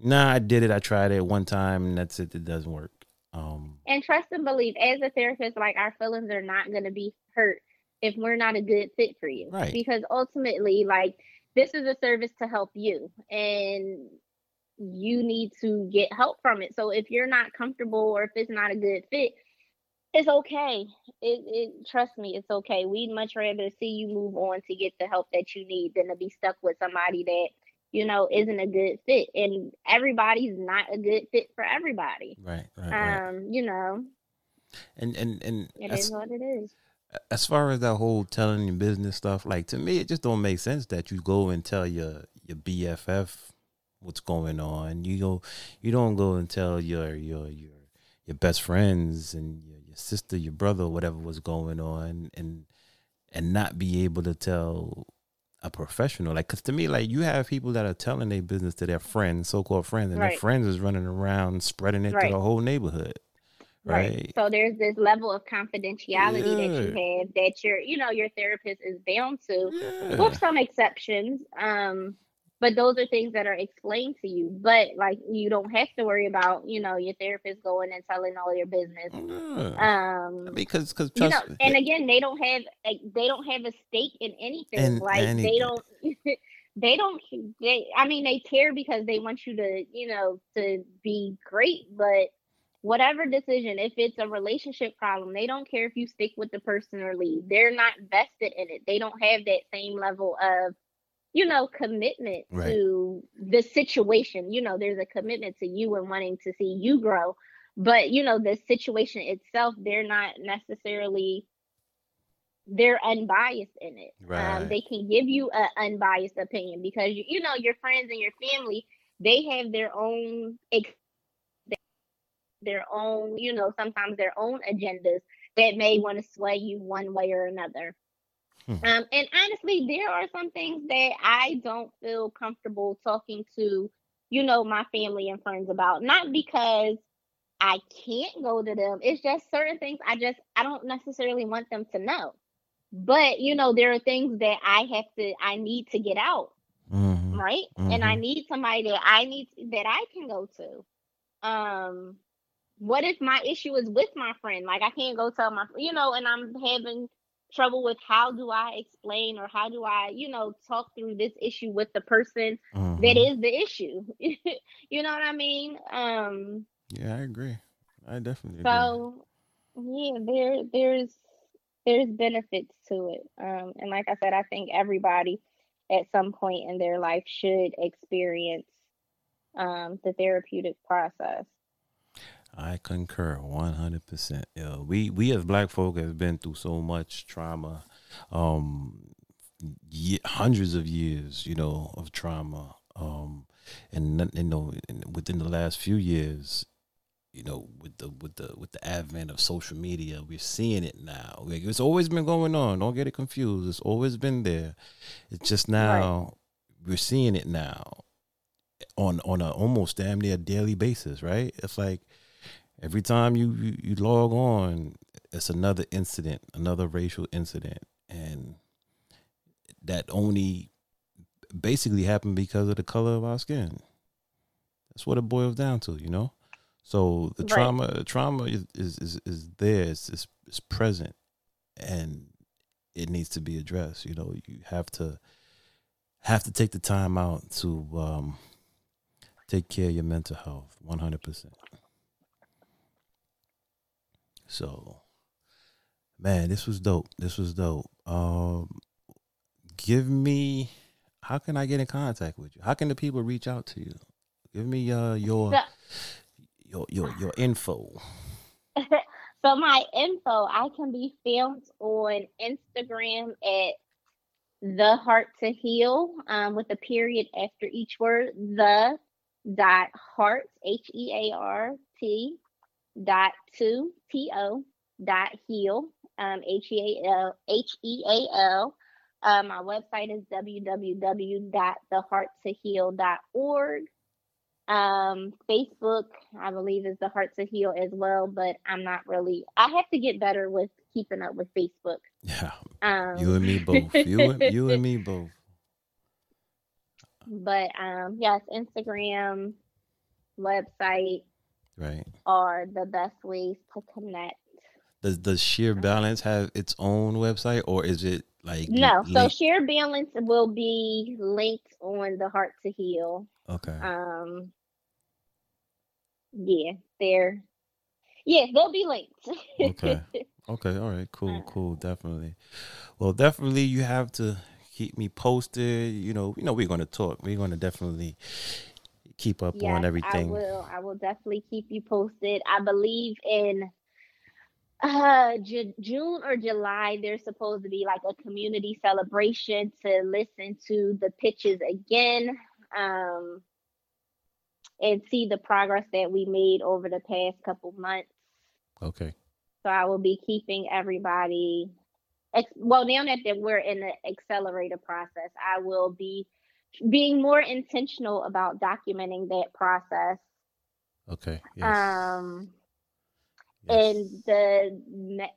"Nah, I did it. I tried it one time, and that's it. It doesn't work." Um,
and trust and believe as a therapist like our feelings are not going to be hurt if we're not a good fit for you.
Right.
because ultimately like this is a service to help you and you need to get help from it. So if you're not comfortable or if it's not a good fit it's okay. It, it trust me it's okay. We'd much rather see you move on to get the help that you need than to be stuck with somebody that you know isn't a good fit and everybody's not a good fit for everybody
right, right, right.
um you know
And and and
it
as,
is what it is
as far as that whole telling your business stuff, like to me, it just don't make sense that you go and tell your your BFF what's going on. You go, you don't go and tell your your your your best friends and your, your sister, your brother, whatever was going on, and and not be able to tell a professional. Like, cause to me, like you have people that are telling their business to their friends, so-called friends, and their friends is running around spreading it to the whole neighborhood. Right.
So there's this level of confidentiality that you have that your, you know, your therapist is bound to,
Yeah.
with some exceptions. Um, but those are things that are explained to you. But like you don't have to worry about, you know, your therapist going and telling all your business.
Yeah.
Um,
because because
you know,
me,
and again, they don't have like, they don't have a stake in anything.
In
like they don't, (laughs) they don't. They, I mean, they care because they want you to, you know, to be great. But whatever decision, if it's a relationship problem, they don't care if you stick with the person or leave. They're not vested in it. They don't have that same level of, you know, commitment
Right.
to the situation. You know, there's a commitment to you and wanting to see you grow but you know the situation itself they're not necessarily they're unbiased in it
Right.
um, they can give you an unbiased opinion because you, you know your friends and your family they have their own ex- their own you know sometimes their own agendas that may want to sway you one way or another
Hmm.
um, and honestly there are some things that i don't feel comfortable talking to you know my family and friends about not because I can't go to them. It's just certain things I just I don't necessarily want them to know. But you know, there are things that I have to I need to get out,
Mhm.
right? And I
Mhm.
need somebody that I need that I can go to. Um what if my issue is with my friend? Like I can't go tell my you know, and I'm having trouble with how do I explain or how do I, you know, talk through this issue with the person that
Mhm.
is the issue. (laughs) you know what I mean? Um
Yeah, I agree. I definitely agree.
so yeah, there there's there's benefits to it. Um, and like I said, I think everybody at some point in their life should experience um, the therapeutic process.
I concur one hundred percent. Yeah, we we as black folk have been through so much trauma, um, ye- hundreds of years, you know, of trauma, um, and you know, within the last few years, you know, with the with the with the advent of social media, we're seeing it now. Like, it's always been going on. Don't get it confused. It's always been there. It's just now we're seeing it now on on a almost damn near daily basis, right? It's like every time you, you you log on, it's another incident, another racial incident, and that only basically happened because of the color of our skin. That's what it boils down to, you know. So the
Right.
trauma, trauma is is is, is there. It's, it's it's present, and it needs to be addressed. You know, you have to have to take the time out to um, take care of your mental health, one hundred percent. So, man, this was dope. This was dope. Um, give me. How can I get in contact with you? How can the people reach out to you? Give me uh your
So,
your your your info. (laughs)
so my info, I can be found on Instagram at the heart to heal um, with a period after each word. The dot heart H E A R T dot to T O dot heal um, H E A L H E A L. Um, my website is www.thehearttoheal.org. Um, Facebook, I believe, is the Heart to Heal as well, but I'm not really. I have to get better with keeping up with Facebook.
Yeah,
Um,
you and me both. You and you and me both. (laughs)
but um, yes, Instagram, website
Right.
Are the best ways to connect.
Does does Sheer Balance have its own website or is it like
No, so share balance will be linked on the Heart to Heal.
okay.
Um, yeah, they're yeah, they'll be linked.
Okay. (laughs) Okay, all right, cool, cool, definitely. Well, definitely you have to keep me posted. You know, you know we're gonna talk. We're gonna definitely keep up
Yes,
on everything.
I will. I will definitely keep you posted. I believe in uh Ju- June or July there's supposed to be like a community celebration to listen to the pitches again um and see the progress that we made over the past couple months.
Okay.
So I will be keeping everybody ex- well now that that we're in the accelerator process, I will be being more intentional about documenting that process.
Okay.
Yes. Um, yes. and the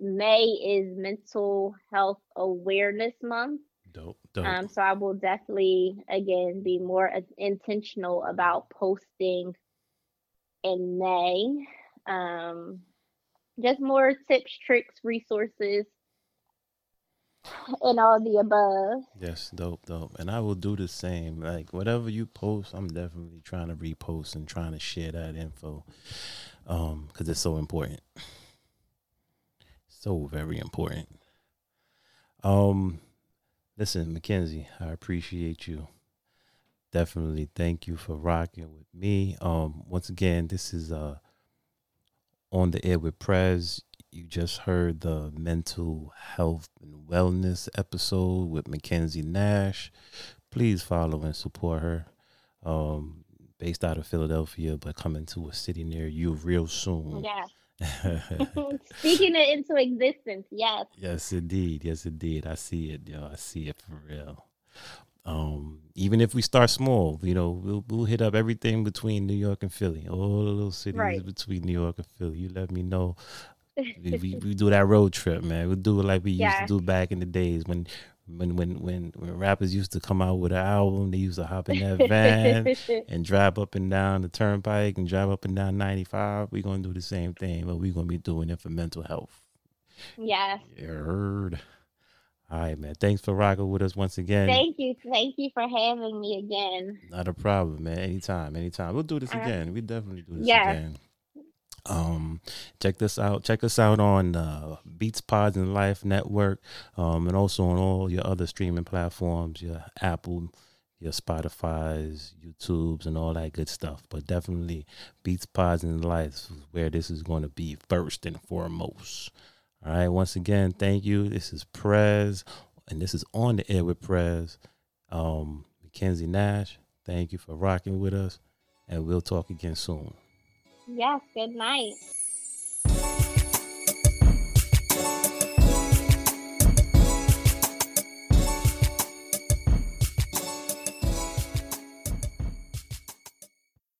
May is Mental Health Awareness Month.
Dope, dope.
Um, so I will definitely again be more intentional about posting in May. Um, just more tips, tricks, resources, and all the above.
Yes, dope, dope. And I will do the same. Like whatever you post, I'm definitely trying to repost and trying to share that info. Um, because it's so important. So very important. Um, listen, McKenzie, I appreciate you. Definitely thank you for rocking with me. Um, once again, this is uh on the air with Prez. You just heard the mental health and wellness episode with McKenzie Nash. Please follow and support her. Um, based out of Philadelphia, but coming to a city near you real soon.
Yeah. (laughs) (laughs) Speaking it into existence, yes.
Yes, indeed. Yes, indeed. I see it, yo. I see it for real. Um, even if we start small, you know, we'll we'll hit up everything between New York and Philly, all the little cities right. between New York and Philly. You let me know. We, we, (laughs) we, do that road trip, man. We'll do it like we yeah. used to do back in the days when when when when when rappers used to come out with an album, they used to hop in that van (laughs) and drive up and down the turnpike and drive up and down 95. We're gonna do the same thing, but we're gonna be doing it for mental health.
Yeah.
You heard. All right, man. Thanks for rocking with us once again.
Thank you. Thank you for having me again.
Not a problem, man. Anytime, anytime. We'll do this uh, again. We definitely do this yeah. again. Um, check this out. Check us out on uh, Beats Pods and Life Network, um, and also on all your other streaming platforms, your Apple, your Spotify's, YouTube's, and all that good stuff. But definitely, Beats Pods and Life is where this is going to be first and foremost. All right. Once again, thank you. This is Prez, and this is on the air with Prez. Um, McKenzie Nash. Thank you for rocking with us, and we'll talk again soon.
Yes, good night.